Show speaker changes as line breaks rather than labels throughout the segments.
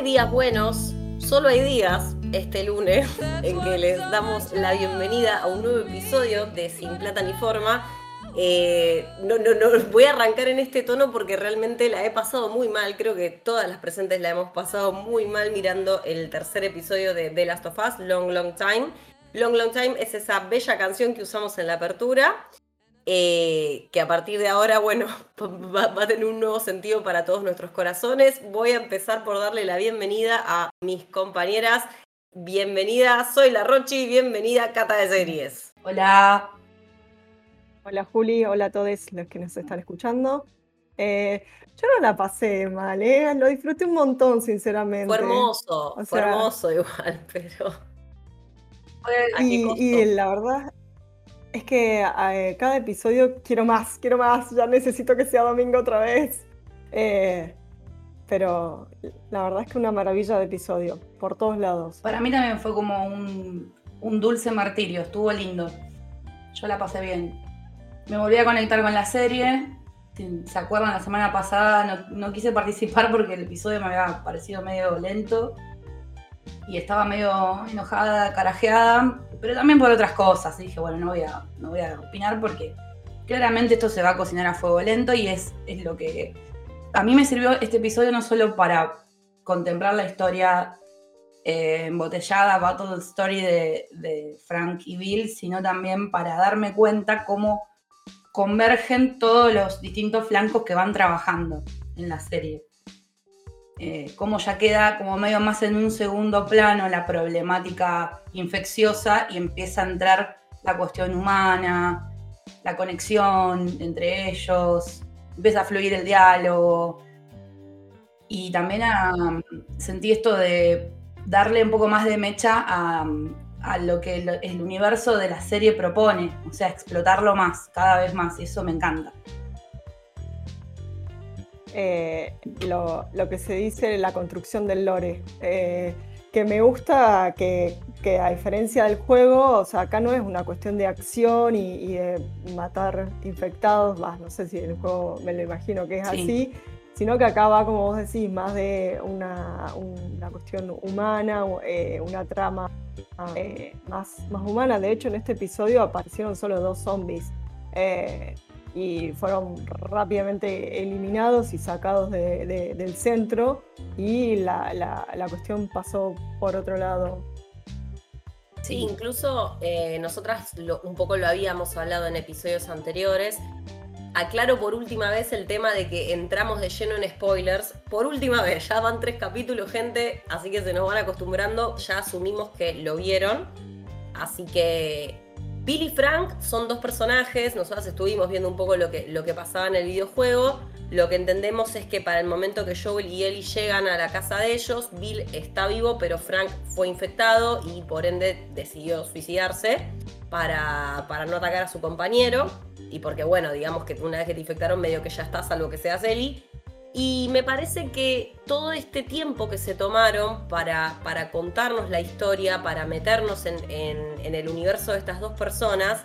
hay días buenos, solo hay días este lunes en que les damos la bienvenida a un nuevo episodio de Sin Plata ni Forma. Eh, no, no, no, voy a arrancar en este tono porque realmente la he pasado muy mal. Creo que todas las presentes la hemos pasado muy mal mirando el tercer episodio de The Last of Us, Long Long Time. Long Long Time es esa bella canción que usamos en la apertura. Eh, que a partir de ahora, bueno, va, va a tener un nuevo sentido para todos nuestros corazones. Voy a empezar por darle la bienvenida a mis compañeras. Bienvenida, soy la Rochi, bienvenida Cata de Series.
Hola.
Hola Juli, hola a todos los que nos están escuchando. Eh, yo no la pasé mal, ¿eh? lo disfruté un montón, sinceramente.
Fue hermoso,
O
fue
sea-
hermoso igual, pero... ¿A
Y, y la verdad es que eh, cada episodio quiero más, quiero más, ya necesito que sea domingo otra vez. Eh, pero la verdad es que una maravilla de episodio, por todos lados.
Para mí también fue como un, dulce martirio, estuvo lindo. Yo la pasé bien. Me volví a conectar con la serie. ¿Se acuerdan? La semana pasada no, no quise participar porque el episodio me había parecido medio lento. Y estaba medio enojada, carajeada, pero también por otras cosas. Dije, bueno, no voy a, no voy a opinar porque claramente esto se va a cocinar a fuego lento y es, es lo que... A mí me sirvió este episodio no solo para contemplar la historia eh, embotellada Battle Story de, de Frank y Bill, sino también para darme cuenta cómo convergen todos los distintos flancos que van trabajando en la serie. Eh, cómo ya queda como medio más en un segundo plano la problemática infecciosa y empieza a entrar la cuestión humana, la conexión entre ellos, empieza a fluir el diálogo. Y también a, sentí esto de darle un poco más de mecha a, a lo que el, el universo de la serie propone, o sea, explotarlo más, cada vez más, y eso me encanta.
Eh, lo, lo que se dice la construcción del lore. eh, que me gusta que, que a diferencia del juego, o sea, acá no es una cuestión de acción y, y de matar infectados, no sé si el juego me lo imagino que es
Sí.
así, sino que acá va, como vos decís, más de una, una cuestión humana, eh, una trama más, más humana. De hecho, en este episodio aparecieron solo dos zombies. eh, y fueron rápidamente eliminados y sacados de- de- del centro y la, la- cuestión pasó por otro lado.
Sí, incluso eh, nosotras un poco lo habíamos hablado en episodios anteriores. Aclaro por última vez el tema de que entramos de lleno en spoilers. Por última vez, ya van tres capítulos, gente, así que se nos van acostumbrando. Ya asumimos que lo vieron. Así que Bill y Frank son dos personajes. Nosotras estuvimos viendo un poco lo que, lo que pasaba en el videojuego. Lo que entendemos es que para el momento que Joel y Ellie llegan a la casa de ellos, Bill está vivo, pero Frank fue infectado y por ende decidió suicidarse para, para no atacar a su compañero. Y porque, bueno, digamos que una vez que te infectaron, medio que ya está, salvo que seas Ellie. Y me parece que todo este tiempo que se tomaron para, para contarnos la historia, para meternos en, en- el universo de estas dos personas,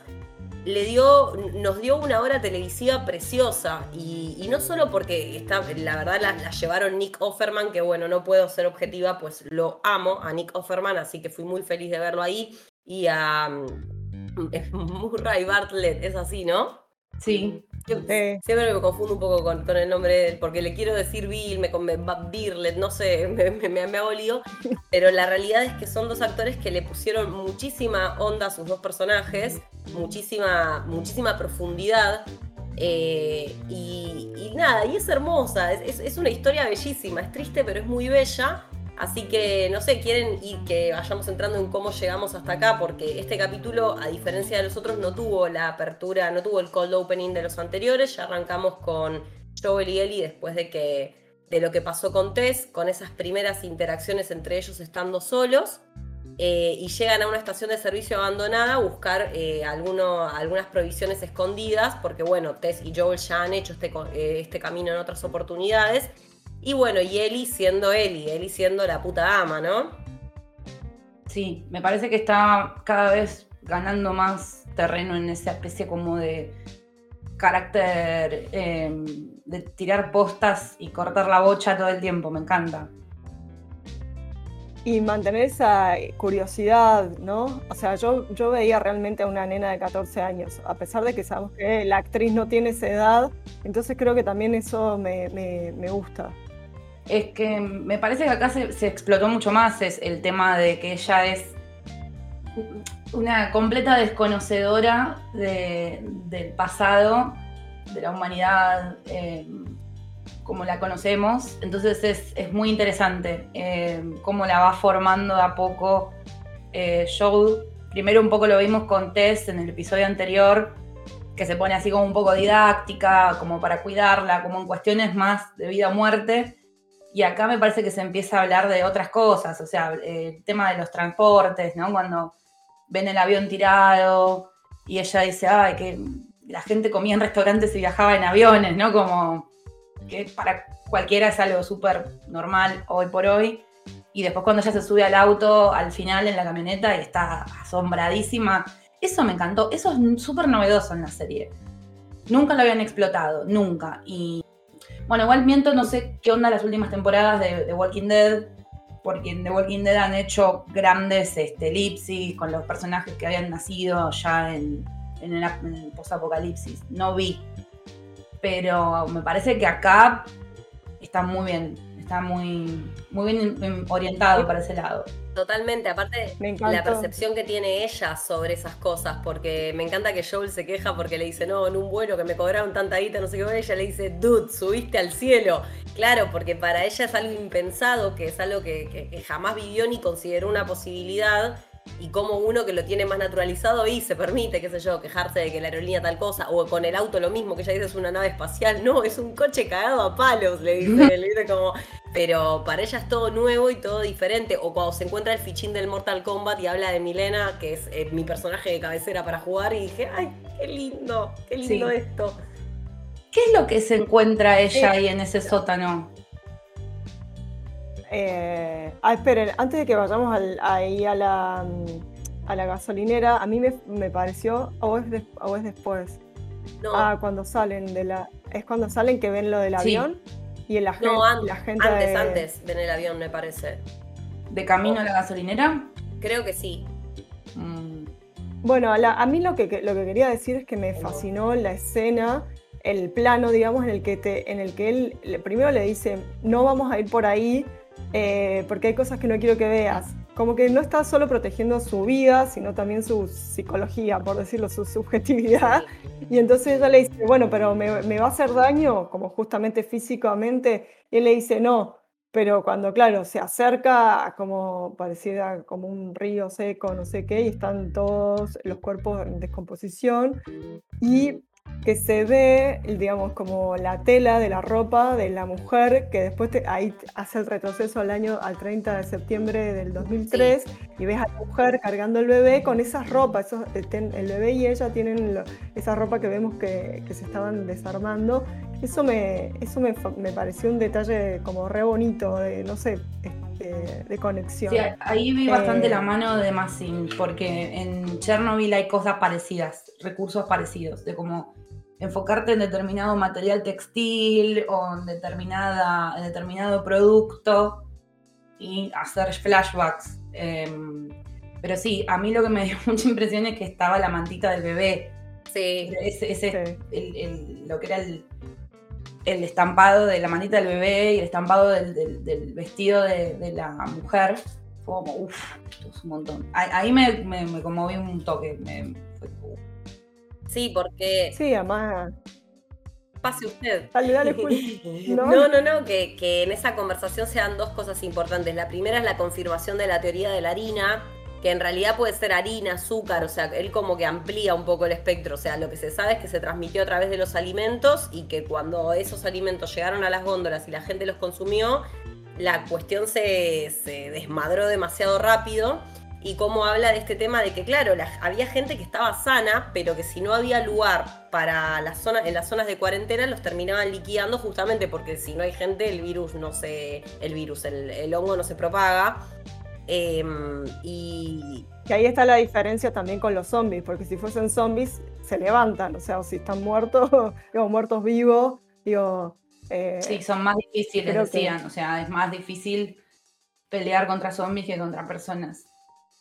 le dio, nos dio una hora televisiva preciosa. Y, y no solo porque está, la verdad la, la llevaron Nick Offerman, que bueno, no puedo ser objetiva, pues lo amo a Nick Offerman, así que fui muy feliz de verlo ahí. Y a mm, Murray Bartlett, es así, ¿no?
Sí,
Eh,
Siempre me confundo un poco con, con el nombre de él, porque le quiero decir Bill, me, me Birlet, no sé, me, me, me, me hago lío. Pero la realidad es que son dos actores que le pusieron muchísima onda a sus dos personajes, muchísima, muchísima profundidad. eh, y, y nada, y es hermosa, es, es- es una historia bellísima, es triste, pero es muy bella. Así que, no sé, quieren ir que vayamos entrando en cómo llegamos hasta acá, porque este capítulo, a diferencia de los otros, no tuvo la apertura, no tuvo el cold opening de los anteriores. Ya arrancamos con Joel y Ellie después de que de lo que pasó con Tess, con esas primeras interacciones entre ellos estando solos. eh, y llegan a una estación de servicio abandonada a buscar eh, algunas provisiones escondidas, porque bueno, Tess y Joel ya han hecho este, eh, este camino en otras oportunidades. Y bueno, y Ellie siendo Ellie, Ellie siendo la puta ama, ¿no?
Sí, me parece que está cada vez ganando más terreno en esa especie como de carácter eh, de tirar postas y cortar la bocha todo el tiempo, me encanta.
Y mantener esa curiosidad, ¿no? O sea, yo, yo veía realmente a una nena de 14 años, a pesar de que sabemos que la actriz no tiene esa edad, entonces creo que también eso me, me- me gusta.
Es que me parece que acá se, explotó mucho más es el tema de que ella es una completa desconocedora de- del pasado, de la humanidad eh, como la conocemos. Entonces es, es muy interesante eh, cómo la va formando a poco eh, Joel. Primero un poco lo vimos con Tess en el episodio anterior, que se pone así como un poco didáctica, como para cuidarla, como en cuestiones más de vida o muerte. Y acá me parece que se empieza a hablar de otras cosas, o sea, el tema de los transportes, ¿no? Cuando ven el avión tirado y ella dice, ay, que la gente comía en restaurantes y viajaba en aviones, ¿no? Como que para cualquiera es algo súper normal hoy por hoy. Y después cuando ella se sube al auto, al final en la camioneta y está asombradísima, eso me encantó, eso es súper novedoso en la serie. Nunca lo habían explotado, nunca. Y bueno, igual miento, no sé qué onda las últimas temporadas de, de Walking Dead, porque en The Walking Dead han hecho grandes este, elipsis con los personajes que habían nacido ya en, en el, el post-apocalipsis. No vi. Pero me parece que acá está muy bien, está muy, muy bien orientado para ese lado.
Totalmente, aparte
Me
la percepción que tiene ella sobre esas cosas, porque me encanta que Joel se queja porque le dice, no, en un vuelo que me cobraron tanta guita, no sé qué, ella le dice, dude, subiste al cielo. Claro, porque para ella es algo impensado, que es algo que, que- que jamás vivió ni consideró una posibilidad, y como uno que lo tiene más naturalizado y se permite, qué sé yo, quejarse de que la aerolínea tal cosa, o con el auto lo mismo, que ella dice es una nave espacial, no, es un coche cagado a palos, le dice, le dice como, pero para ella es todo nuevo y todo diferente. O cuando se encuentra el fichín del Mortal Kombat y habla de Milena, que es eh, mi personaje de cabecera para jugar, y dije, ay, qué lindo, qué lindo
Sí.
esto.
¿Qué es lo que se encuentra ella ahí en ese sótano?
Eh, ah, esperen, antes de que vayamos al- ahí a la, mm, a la gasolinera, a mí me, me pareció, o es, des- o es después,
No,
ah, cuando salen de la, es cuando salen que ven lo del
Sí.
avión y el agente,
no, an-
la gente
antes,
de-
antes de en el avión, me parece.
¿De camino a la gasolinera?
Creo que sí.
Mm,
Bueno, a, la- a mí lo que, lo que quería decir es que me fascinó la escena, el plano, digamos, en el que, te, en el que él primero le dice, no vamos a ir por ahí eh, porque hay cosas que no quiero que veas. Como que no está solo protegiendo su vida, sino también su psicología, por decirlo, su subjetividad. Y entonces ella le dice, bueno, pero me, me va a hacer daño, como justamente físicamente. Y él le dice, no. Pero cuando, claro, se acerca a como pareciera como un río seco, no sé qué, y están todos los cuerpos en descomposición. Y que se ve, digamos, como la tela de la ropa de la mujer, que después te- ahí hace el retroceso al año, al 30 de septiembre del 2003, y ves a la mujer cargando el bebé con esas ropas, esos, eh, el bebé y ella tienen lo- esa ropa que vemos que, que se estaban desarmando. Eso me, eso me, me pareció un detalle como re bonito, de, no sé, este, de conexión.
Sí, ahí vi bastante
Eh,
la mano de Massin, porque en Chernobyl hay cosas parecidas, recursos parecidos, de como enfocarte en determinado material textil o en, determinada, en determinado producto y hacer flashbacks. Em, pero sí, a mí lo que me dio mucha impresión es que estaba la mantita del bebé.
Sí,
Ese, ese-
Sí.
el- el- lo que era el, el estampado de la mantita del bebé y el estampado del, del- del vestido de, de la mujer. Fue como, uff, esto es un montón. Ahí, me, me, me conmoví un toque. me- fue
sí, porque
Sí, además,
pase usted.
dale, dale. No.
No, no, no, que, que en esa conversación se dan dos cosas importantes. La primera es la confirmación de la teoría de la harina, que en realidad puede ser harina, azúcar, o sea, él como que amplía un poco el espectro. O sea, lo que se sabe es que se transmitió a través de los alimentos y que cuando esos alimentos llegaron a las góndolas y la gente los consumió, la cuestión se, desmadró demasiado rápido. y cómo habla de este tema de que, claro, la- había gente que estaba sana, pero que si no había lugar para las zonas, en las zonas de cuarentena los terminaban liquidando justamente porque si no hay gente el virus no se, el virus, el hongo no se propaga. Em, y
Que ahí está la diferencia también con los zombies, porque si fuesen zombies se levantan, o sea, o si están muertos, digo, muertos vivos, digo, eh,
Sí, son más difíciles,
que-
decían. O sea, es más difícil pelear contra zombies que contra personas.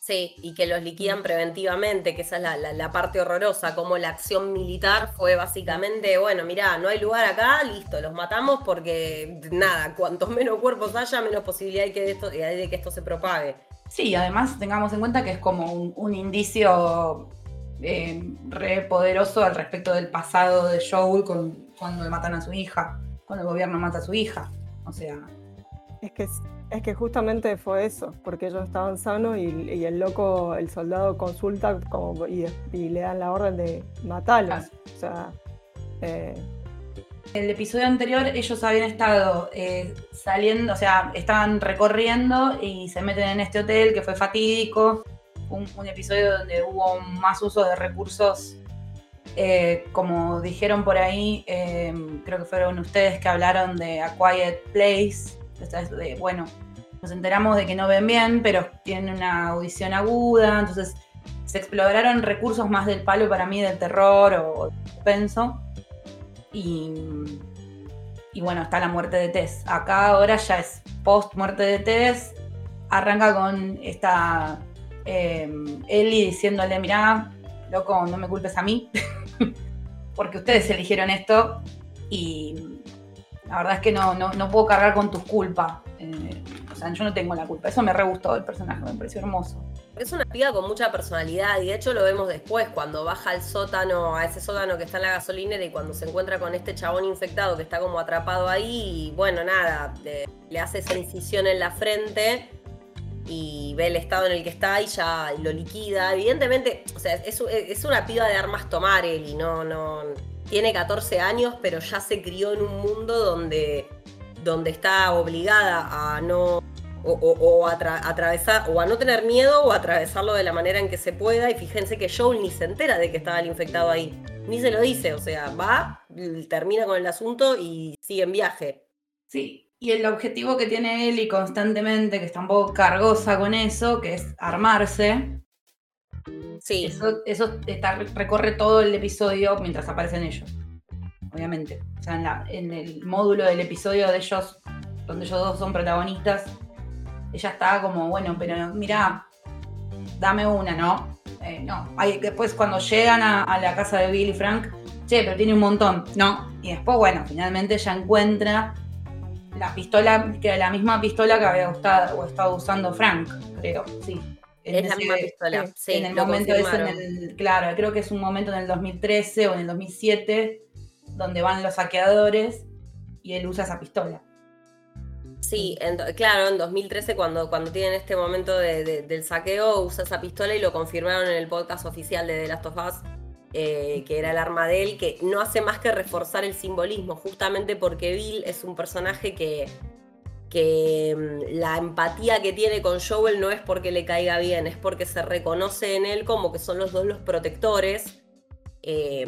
Sí, y que los liquidan preventivamente, que esa es la, la- la parte horrorosa, como la acción militar fue básicamente, bueno, mirá, no hay lugar acá, listo, los matamos porque nada, cuantos menos cuerpos haya, menos posibilidad hay, que de esto, hay de que esto se propague.
Sí, además tengamos en cuenta que es como un, un indicio eh, re poderoso al respecto del pasado de Joel con, cuando matan a su hija, cuando el gobierno mata a su hija. O sea,
es que, es que justamente fue eso, porque ellos estaban sanos y, y el loco, el soldado consulta como, y, y le dan la orden de matarlos. O sea, eh,
el episodio anterior ellos habían estado eh, saliendo, o sea, estaban recorriendo y se meten en este hotel que fue fatídico. Un, un episodio donde hubo más uso de recursos, eh, como dijeron por ahí, eh, creo que fueron ustedes que hablaron de A Quiet Place. Esta es de, bueno, nos enteramos de que no ven bien, pero tienen una audición aguda, entonces se exploraron recursos más del palo para mí del terror o, o suspenso. Y, y bueno, está la muerte de Tess. Acá ahora ya es post muerte de Tess. Arranca con esta eh, Ellie diciéndole, mirá, loco, no me culpes a mí, porque ustedes eligieron esto y la verdad es que no, no, no puedo cargar con tus culpas. Eh, o sea, yo no tengo la culpa. Eso me re gustó del personaje, me pareció hermoso.
Es una piba con mucha personalidad y de hecho lo vemos después cuando baja al sótano, a ese sótano que está en la gasolinera y cuando se encuentra con este chabón infectado que está como atrapado ahí y bueno, nada, le, hace esa incisión en la frente y ve el estado en el que está y ya lo liquida. Evidentemente, o sea, es, es una piba de armas tomar él y no, no, tiene 14 años pero ya se crió en un mundo donde, donde está obligada a no o, a tra atravesar, o a no tener miedo, o a atravesarlo de la manera en que se pueda. Y fíjense que Joel ni se entera de que estaba el infectado ahí. Ni se lo dice. O sea, va, termina con el asunto y sigue en viaje.
Sí, y el objetivo que tiene Ellie constantemente, que está un poco cargosa con eso, que es armarse.
Sí.
Eso, está, recorre todo el episodio mientras aparecen ellos. Obviamente. O sea, en el módulo del episodio de ellos, donde ellos dos son protagonistas, ella está como, bueno, pero mira, dame una, ¿no? Eh, no. Hay, después cuando llegan a, a, la casa de Bill y Frank, che, pero tiene un montón, ¿no? Y después, bueno, finalmente ella encuentra la pistola, que era la misma pistola que había gustado, o estado usando Frank, creo, sí.
En es ese, la misma pistola, sí.
En el momento ese, en el, claro, creo que es un momento en el 2013 o en el 2007, donde van los saqueadores y él usa esa pistola.
Sí, en, claro, en 2013 cuando, cuando tienen este momento de, de, del saqueo usa esa pistola y lo confirmaron en el podcast oficial de The Last of Us, eh, que era el arma de él, que no hace más que reforzar el simbolismo, justamente porque Bill es un personaje que, que mm, la empatía que tiene con Joel no es porque le caiga bien, es porque se reconoce en él como que son los dos los protectores. Eh,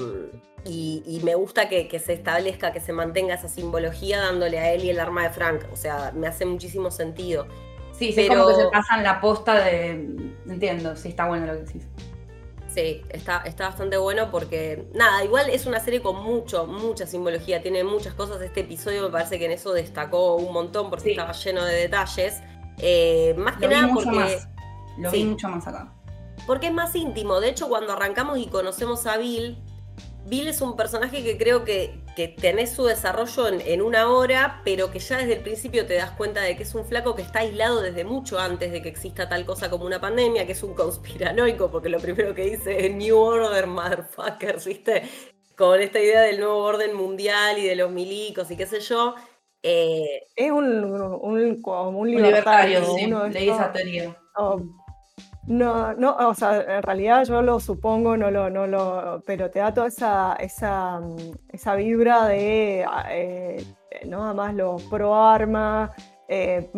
y, y, me gusta que, que, se establezca, que se mantenga esa simbología dándole a él y el arma de Frank. O sea, me hace muchísimo sentido.
Sí, sí, pero... como que se pasan la posta de. Entiendo, sí, está bueno lo que decís.
Sí, está, está bastante bueno porque, nada, igual es una serie con mucho, mucha simbología, tiene muchas cosas. Este episodio me parece que en eso destacó un montón porque sí. estaba lleno de detalles. Eh, más
lo
que nada porque.
Más. Lo sí, vi mucho más acá.
Porque es más íntimo. De hecho, cuando arrancamos y conocemos a Bill, Bill es un personaje que creo que, que tenés su desarrollo en, en, una hora, pero que ya desde el principio te das cuenta de que es un flaco que está aislado desde mucho antes de que exista tal cosa como una pandemia, que es un conspiranoico, porque lo primero que dice es New Order, motherfuckers, ¿viste? Con esta idea del nuevo orden mundial y de los milicos y qué sé yo. Eh,
es un, un, como un
libertario,
libertario,
sí,
uno
leí esa teoría.
Oh, no, no, o sea, en realidad yo lo supongo, no lo, no lo, pero te da toda esa, esa, esa vibra de eh, no nada más los pro arma, eh,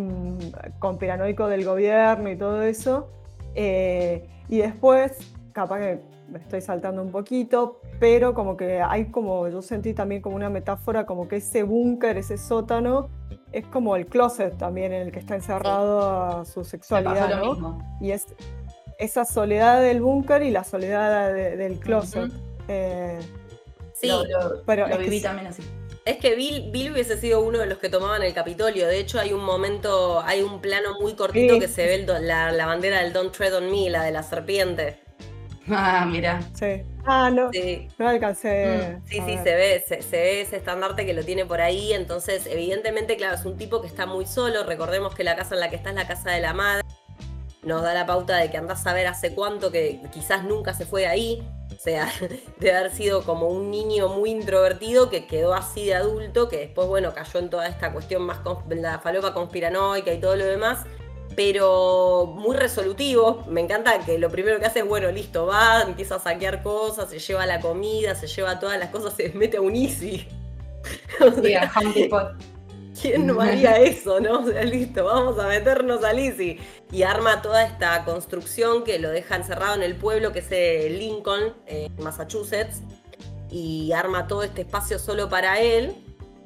conspiranoico del gobierno y todo eso. Eh, y después, capaz que me estoy saltando un poquito, pero como que hay como, yo sentí también como una metáfora, como que ese búnker, ese sótano, es como el closet también en el que está encerrado su sexualidad,
lo
¿no?
mismo.
Y es esa soledad del búnker y la soledad de- del closet. Eh,
Sí,
Lo, lo-
pero
lo
que
viví también así.
Es que Bill, Bill hubiese sido uno de los que tomaban el Capitolio. De hecho, hay un momento, hay un plano muy cortito
Sí.
que se ve el la, la bandera del Don't Tread on Me, la de la serpiente.
Ah, mira.
sí. Ah, no,
Sí,
no alcancé.
Mm,
sí, sí,
ver.
se ve, se, se ve ese estandarte que lo tiene por ahí. Entonces, evidentemente, claro, es un tipo que está muy solo. Recordemos que la casa en la que está es la casa de la madre. Nos da la pauta de que andás a ver hace cuánto que quizás nunca se fue de ahí. O sea, de haber sido como un niño muy introvertido que quedó así de adulto, que después, bueno, cayó en toda esta cuestión más, la falopa conspiranoica y todo lo demás. Pero muy resolutivo. Me encanta que lo primero que hace es, bueno, listo, va, empieza a saquear cosas, se lleva la comida, se lleva todas las cosas, se mete a un easy. O sea. ¿Quién no haría eso, no? O sea, listo, vamos a meternos al Easy. Y arma toda esta construcción que lo deja encerrado en el pueblo, que es Lincoln, eh, Massachusetts. Y arma todo este espacio solo para él.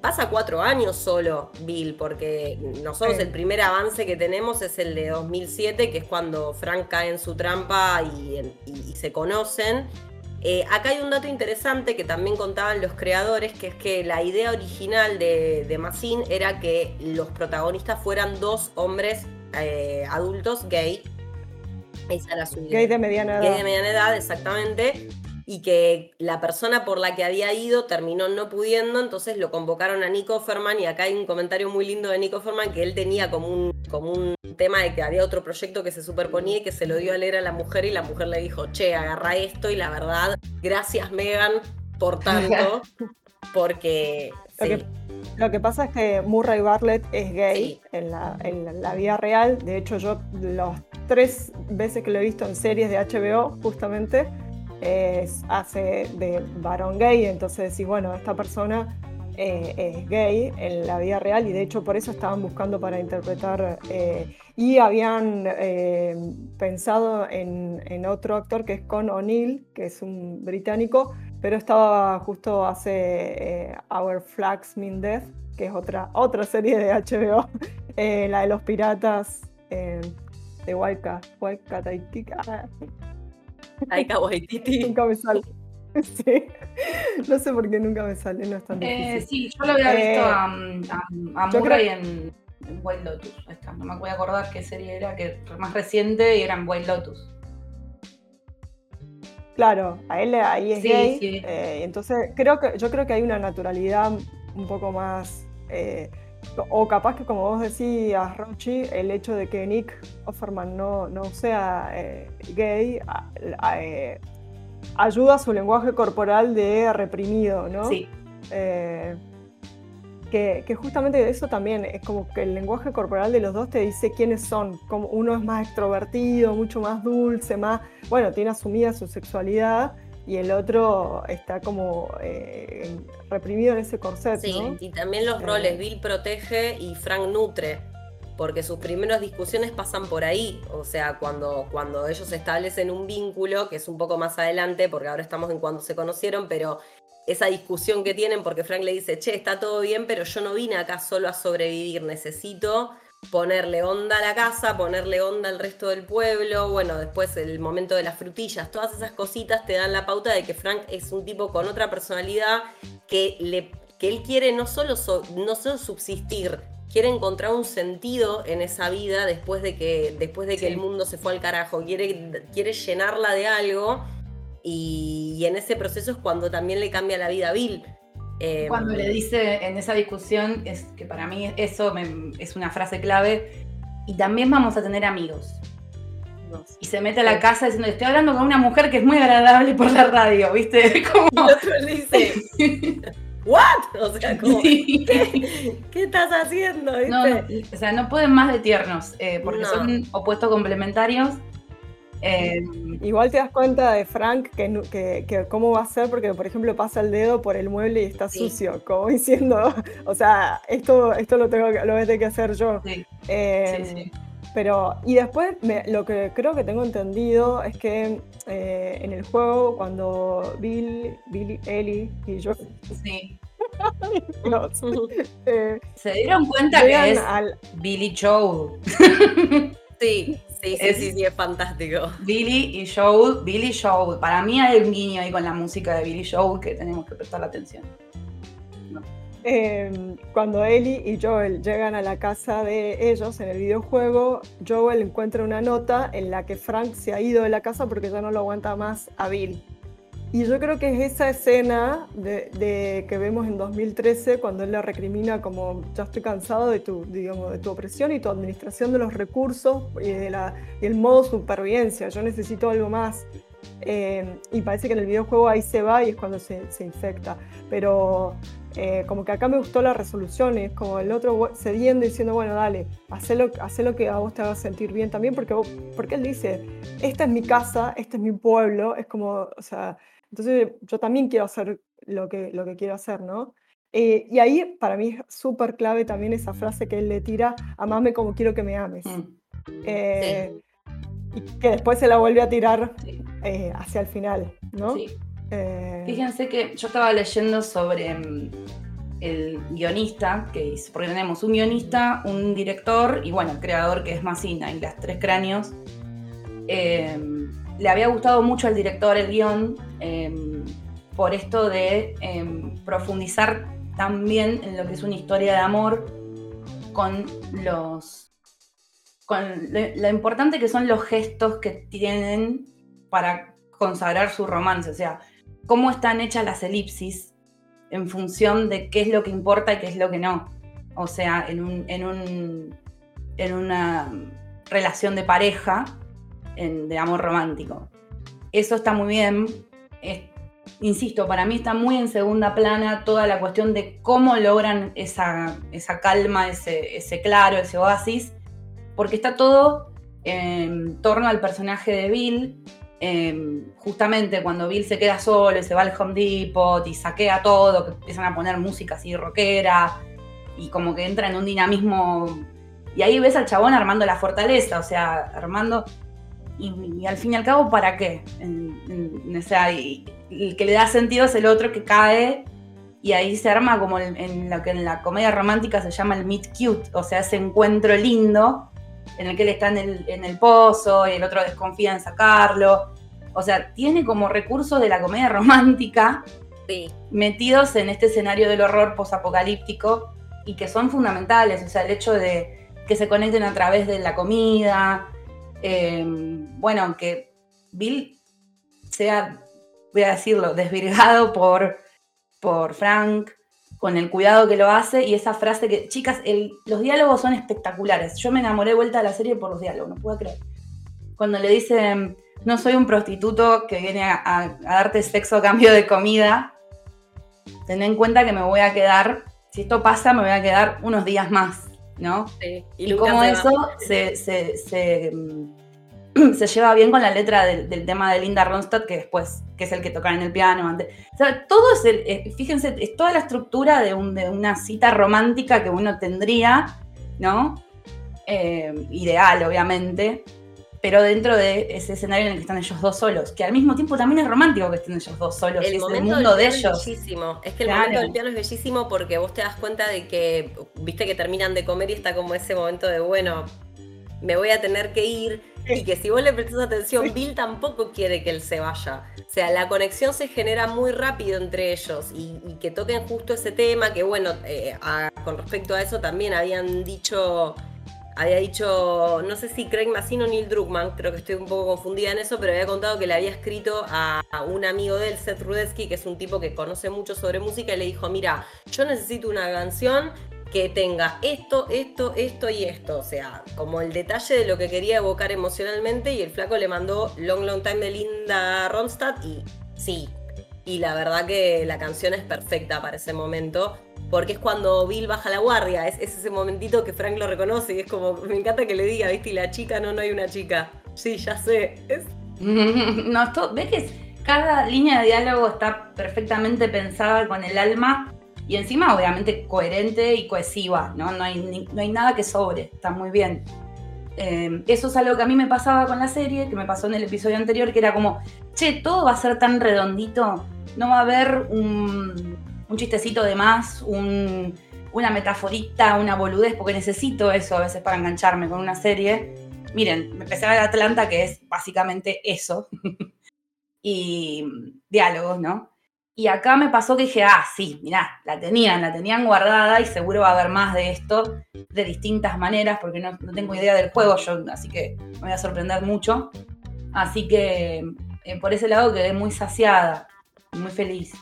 Pasa cuatro años solo, Bill, porque nosotros
Sí.
el primer avance que tenemos es el de 2007, que es cuando Frank cae en su trampa y, en- y- y se conocen. Eh, acá hay un dato interesante que también contaban los creadores, que es que la idea original de, de Masin era que los protagonistas fueran dos hombres eh, adultos gay. Esa era su idea.
Gay de mediana
Gay
edad.
de mediana edad, exactamente. Y que la persona por la que había ido terminó no pudiendo, entonces lo convocaron a Nico Offerman. Y acá hay un comentario muy lindo de Nico Offerman que él tenía como un, como un tema de que había otro proyecto que se superponía y que se lo dio a leer a la mujer. Y la mujer le dijo: Che, agarra esto. Y la verdad, gracias Megan por tanto, porque.
Lo que-
sí,
Lo que pasa es que Murray Bartlett es gay
Sí.
en, la, en la- la vida real. De hecho, yo las tres veces que lo he visto en series de HBO, justamente, es- hace de varón gay. Entonces decís, bueno, esta persona eh, es gay en la vida real y de hecho por eso estaban buscando para interpretar eh, y habían eh, pensado en, otro actor que es Con O'Neill, que es un británico, pero estaba justo hace Our Flags Mean Death, que es otra, otra serie de HBO, la de los piratas de Taitiki, ah,
Taika Waititi.
nunca me sale. Sí. No sé por qué nunca me sale, no es tan
Eh,
difícil.
sí, yo lo había
Eh,
visto a, a, a
yo
Murray en, en White Lotus. Ahí está, no me voy a acordar qué serie era, que más reciente y era en White Lotus.
Claro, a él ahí es
Sí,
gay,
sí.
eh, entonces creo que yo creo que hay una naturalidad un poco más eh, o capaz que como vos decías, Rochi, el hecho de que Nick Offerman no, no sea eh, gay a- a- eh, ayuda a su lenguaje corporal de reprimido, ¿no?
Sí,
Eh, que, que justamente eso también es como que el lenguaje corporal de los dos te dice quiénes son. Como uno es más extrovertido, mucho más dulce, más, bueno, tiene asumida su sexualidad y el otro está como eh, reprimido en ese corset,
Sí,
¿no?
y también los
Eh.
roles, Bill protege y Frank nutre, porque sus primeras discusiones pasan por ahí, o sea, cuando, cuando ellos establecen un vínculo, que es un poco más adelante, porque ahora estamos en cuando se conocieron, pero esa discusión que tienen, porque Frank le dice, che, está todo bien, pero yo no vine acá solo a sobrevivir, necesito ponerle onda a la casa, ponerle onda al resto del pueblo, bueno, después el momento de las frutillas, todas esas cositas te dan la pauta de que Frank es un tipo con otra personalidad que, le, que él quiere no solo, so- no solo subsistir, quiere encontrar un sentido en esa vida después de que, después de que
Sí.
el mundo se fue al carajo, quiere, quiere llenarla de algo y, y en ese proceso es cuando también le cambia la vida a Bill. Eh,
Cuando le dice en esa discusión, es que para mí eso me- es una frase clave, y también vamos a tener amigos. Y se mete a la casa diciendo, estoy hablando con una mujer que es muy agradable por la radio, ¿viste? Como...
y el otro le dice, ¿What? O sea, como,
Sí.
¿qué, qué estás haciendo? ¿Viste?
No, no, o sea, no pueden más de tiernos, eh, porque
No.
son opuestos complementarios. Eh,
Igual te das cuenta de Frank que, que, que cómo va a ser, porque por ejemplo pasa el dedo por el mueble y está
Sí.
sucio, como diciendo, o sea, esto, esto lo tengo que, lo voy a tener que hacer yo.
sí,
Eh,
sí.
Pero, y después me- lo que creo que tengo entendido es que eh, en el juego, cuando Bill, Billy, Ellie y yo,
Sí.
eh,
Se dieron cuenta que es
al,
Billy Joel.
Sí, sí, sí,
Es-
sí, sí, es fantástico.
Billy y Joel, Billy Joel. Para mí hay un guiño ahí con la música de Billy Joel que tenemos que prestar atención.
eh, cuando Ellie y Joel llegan a la casa de ellos en el videojuego, Joel encuentra una nota en la que Frank se ha ido de la casa porque ya no lo aguanta más a Bill. Y yo creo que es esa escena de, de que vemos en 2013 cuando él le recrimina como ya estoy cansado de tu, digamos, de tu opresión y tu administración de los recursos y, de la, y el modo supervivencia. Yo necesito algo más. Eh, y parece que en el videojuego ahí se va y es cuando se, se infecta. Pero eh, como que acá me gustó la resolución, es como el otro cediendo y diciendo, bueno, dale, haz lo que a vos te haga sentir bien también, porque, vos- porque él dice, esta es mi casa, este es mi pueblo, es como, o sea, entonces yo también quiero hacer lo que, lo que quiero hacer, ¿no? Eh, y ahí para mí es súper clave también esa frase que él le tira, amame como quiero que me ames.
Mm,
Eh, Y que después se la vuelve a tirar
sí,
eh, hacia el final, ¿no?
sí.
Eh,
Fíjense que yo estaba leyendo sobre mm, el guionista que hizo, porque tenemos un guionista, un director y bueno, el creador que es Massina y las tres cráneos. Le había gustado mucho al director el guion eh, por esto de eh, profundizar también en lo que es una historia de amor con los con lo, lo importante que son los gestos que tienen para consagrar su romance, o sea, cómo están hechas las elipsis en función de qué es lo que importa y qué es lo que no. O sea, en, un, en, un, en una relación de pareja, en- de amor romántico. Eso está muy bien. Insisto, para mí está muy en segunda plana toda la cuestión de cómo logran esa, esa calma, ese, ese claro, ese oasis, porque está todo en torno al personaje de Bill, eh, justamente cuando Bill se queda solo y se va al Home Depot y saquea todo, que empiezan a poner música así rockera y como que entra en un dinamismo. Y ahí ves al chabón armando la fortaleza, o sea, armando. Y, y al fin y al cabo, ¿para qué? En- en- o sea, y- el que le da sentido es el otro que cae y ahí se arma como el- en lo que en la comedia romántica se llama el meet cute, o sea, ese encuentro lindo en el que él está en el, en el pozo y el otro desconfía en sacarlo. O sea, tiene como recursos de la comedia romántica
Sí,
metidos en este escenario del horror posapocalíptico y que son fundamentales. O sea, el hecho de que se conecten a través de la comida. Eh, bueno, que Bill sea, voy a decirlo, desvirgado por, por Frank, con el cuidado que lo hace y esa frase que, chicas, los diálogos son espectaculares. Yo me enamoré de vuelta de la serie por los diálogos, no puedo creer. Cuando le dicen, no soy un prostituto que viene a, a- a darte sexo a cambio de comida, ten en cuenta que me voy a quedar, si esto pasa, me voy a quedar unos días más, ¿no?
sí.
Y,
Lucas
cómo eso se, se- se, mm, se lleva bien con la letra del, del tema de Linda Ronstadt, que después, que es el que tocan en el piano. antes. O sea, todo es, el- eh, fíjense, es toda la estructura de, un- de una cita romántica que uno tendría, ¿no? Eh, ideal, obviamente, pero dentro de ese escenario en el que están ellos dos solos, que al mismo tiempo también es romántico que estén ellos dos solos, y
El
es
momento
mundo
del
de ellos.
es bellísimo. Es que el
Claro.
momento del piano es bellísimo porque vos te das cuenta de que, viste que terminan de comer y está como ese momento de, bueno, me voy a tener que ir. Y que si vos le prestas atención,
Sí.
Bill tampoco quiere que él se vaya. O sea, la conexión se genera muy rápido entre ellos y, y que toquen justo ese tema, que bueno, eh, a- con respecto a eso también habían dicho, había dicho, no sé si Craig Mazin o Neil Druckmann, creo que estoy un poco confundida en eso, pero había contado que le había escrito a, a un amigo de él, Seth Rudetsky, que es un tipo que conoce mucho sobre música, y le dijo, mira, yo necesito una canción que tenga esto, esto, esto y esto. O sea, como el detalle de lo que quería evocar emocionalmente y el flaco le mandó Long Long Time de Linda Ronstadt y sí. Y la verdad que la canción es perfecta para ese momento, porque es cuando Bill baja la guardia, es, es ese momentito que Frank lo reconoce y es como, me encanta que le diga, viste, y la chica, no, no hay una chica. Sí, ya sé.
No, esto, ves que cada línea de diálogo está perfectamente pensada con el alma y encima obviamente coherente y cohesiva, ¿no? No hay, no hay nada que sobre, está muy bien. Eh, eso es algo que a mí me pasaba con la serie, que me pasó en el episodio anterior, que era como, che, todo va a ser tan redondito, no va a haber un, un chistecito de más, un, una metaforita, una boludez, porque necesito eso a veces para engancharme con una serie. Miren, me empecé a ver Atlanta, que es básicamente eso. y diálogos, ¿no? Y acá me pasó que dije, ah, sí, mirá, la tenían, la tenían guardada y seguro va a haber más de esto de distintas maneras, porque no, no tengo idea del juego yo, así que me voy a sorprender mucho. Así que eh, por ese lado quedé muy saciada, muy feliz.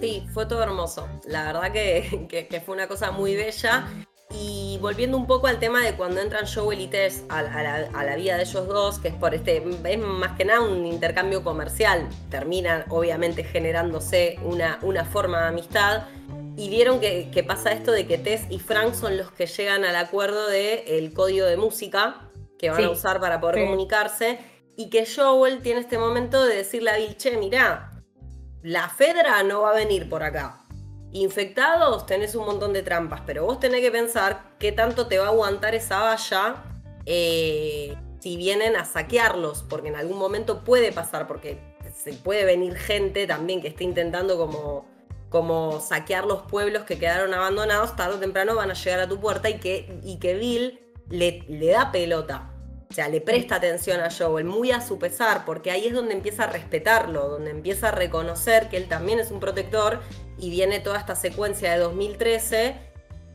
Sí, fue todo hermoso. La verdad que, que- que fue una cosa muy bella. Y volviendo un poco al tema de cuando entran Joel y Tess a, a la, a la vida de ellos dos, que es por este, es más que nada un intercambio comercial. Terminan obviamente generándose una, una forma de amistad. Y vieron que, que pasa esto de que Tess y Frank son los que llegan al acuerdo del código de música que van
Sí.
a usar para poder
Sí.
comunicarse. Y que Joel tiene este momento de decirle a Bill, che, mirá, la Fedra no va a venir por acá. Infectados tenés un montón de trampas, pero vos tenés que pensar qué tanto te va a aguantar esa valla eh, si vienen a saquearlos, porque en algún momento puede pasar, porque se puede venir gente también que esté intentando como, como saquear los pueblos que quedaron abandonados, tarde o temprano van a llegar a tu puerta y que, y que Bill le, le da pelota. O sea, le presta atención a Joel, muy a su pesar, porque ahí es donde empieza a respetarlo, donde empieza a reconocer que él también es un protector y viene toda esta secuencia de 2013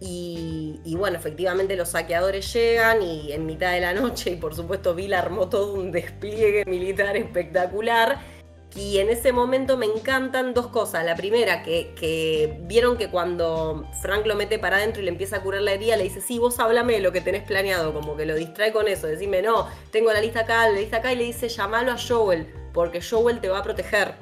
y, y bueno, efectivamente los saqueadores llegan y en mitad de la noche y por supuesto Bill armó todo un despliegue militar espectacular y en ese momento me encantan dos cosas. La primera, que, que vieron que cuando Frank lo mete para adentro y le empieza a curar la herida, le dice, sí, vos háblame de lo que tenés planeado, como que lo distrae con eso, decime, no, tengo la lista acá, la lista acá, y le dice, llamalo a Joel, porque Joel te va a proteger.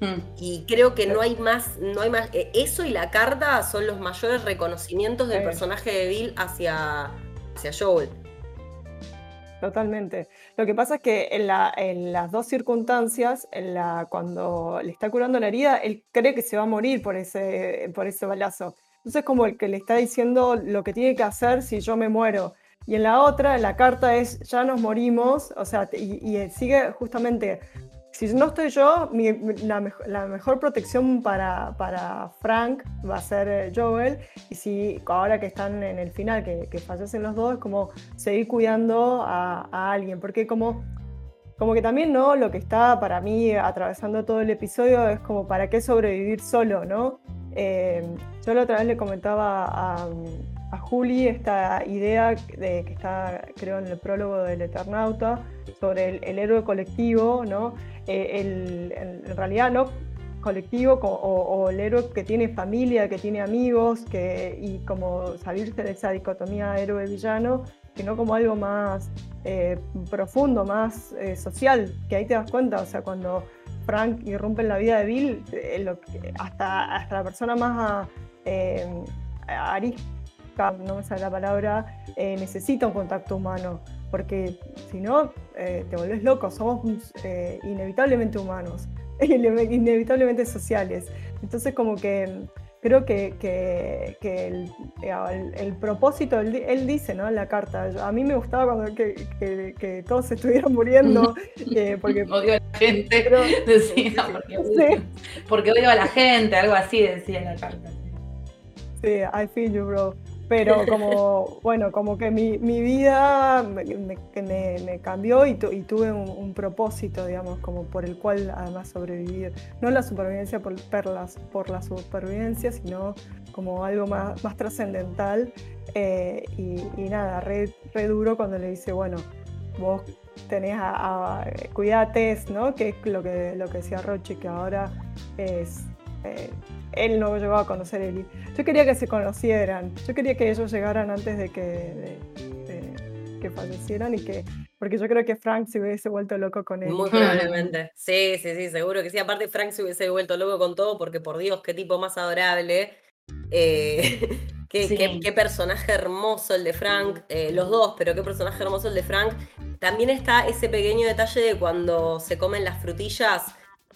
Mm.
Y creo que no hay más, no hay más. eh, Eso y la carta son los mayores reconocimientos del personaje de Bill hacia, hacia Joel.
Totalmente. Lo que pasa es que en, la- en las dos circunstancias, cuando le está curando la herida, él cree que se va a morir por ese, balazo. Entonces como el que le está diciendo lo que tiene que hacer si yo me muero. Y en la otra, la carta es, ya nos morimos, o sea, y sigue justamente, si no estoy yo, mi- la, mej- la mejor protección para, para Frank va a ser eh, Joel, y si ahora que están en el final, que, que fallecen los dos, es como seguir cuidando a, a alguien, porque como, como que también, ¿no? Lo que está para mí atravesando todo el episodio es como, ¿para qué sobrevivir solo, ¿no? Eh, yo la otra vez le comentaba a, a Juli esta idea de, que está, creo, en el prólogo del Eternauta, sobre el, el héroe colectivo, ¿no? Eh, el- en realidad, ¿no? colectivo co- o, o el héroe que tiene familia, que tiene amigos, que, y como salirse de esa dicotomía héroe-villano, sino como algo más eh, profundo, más eh, social, que ahí te das cuenta, o sea, cuando Frank irrumpe en la vida de Bill, eh, lo que- hasta, hasta la persona más eh, arisca, no me sale la palabra, eh, necesita un contacto humano, porque si no, eh, te volvés loco, somos eh, inevitablemente humanos, ine- inevitablemente sociales. Entonces como que creo que, que- que el, el- el propósito, él, di- él dice ¿no? en la carta, a mí me gustaba cuando que, que- todos estuvieran muriendo, eh, porque...
Odio a la gente, decía, porque,
Sí.
porque odio a la gente, algo así decía en la carta.
Sí, I feel you, bro. Pero como, bueno, como que mi, mi vida me, me- cambió y, tu- y tuve un, un propósito, digamos, como por el cual además sobrevivir. No la supervivencia por, perlas, por la supervivencia, sino como algo más, más trascendental. Eh, y, y nada, re, re duro cuando le dice, bueno, vos tenés a, a cuidate, ¿no? Que es lo que, lo que decía Roche, que ahora es... eh, él no llegó a conocer a Eli. Yo quería que se conocieran, yo quería que ellos llegaran antes de que, de- de que fallecieran y que, porque yo creo que Frank se hubiese vuelto loco con él.
Muy probablemente. Sí, sí, sí, seguro que sí. Aparte, Frank se hubiese vuelto loco con todo, porque por Dios, qué tipo más adorable. Eh, qué,
Sí.
qué- qué personaje hermoso el de Frank. eh, los dos, pero qué personaje hermoso el de Frank. También está ese pequeño detalle de cuando se comen las frutillas.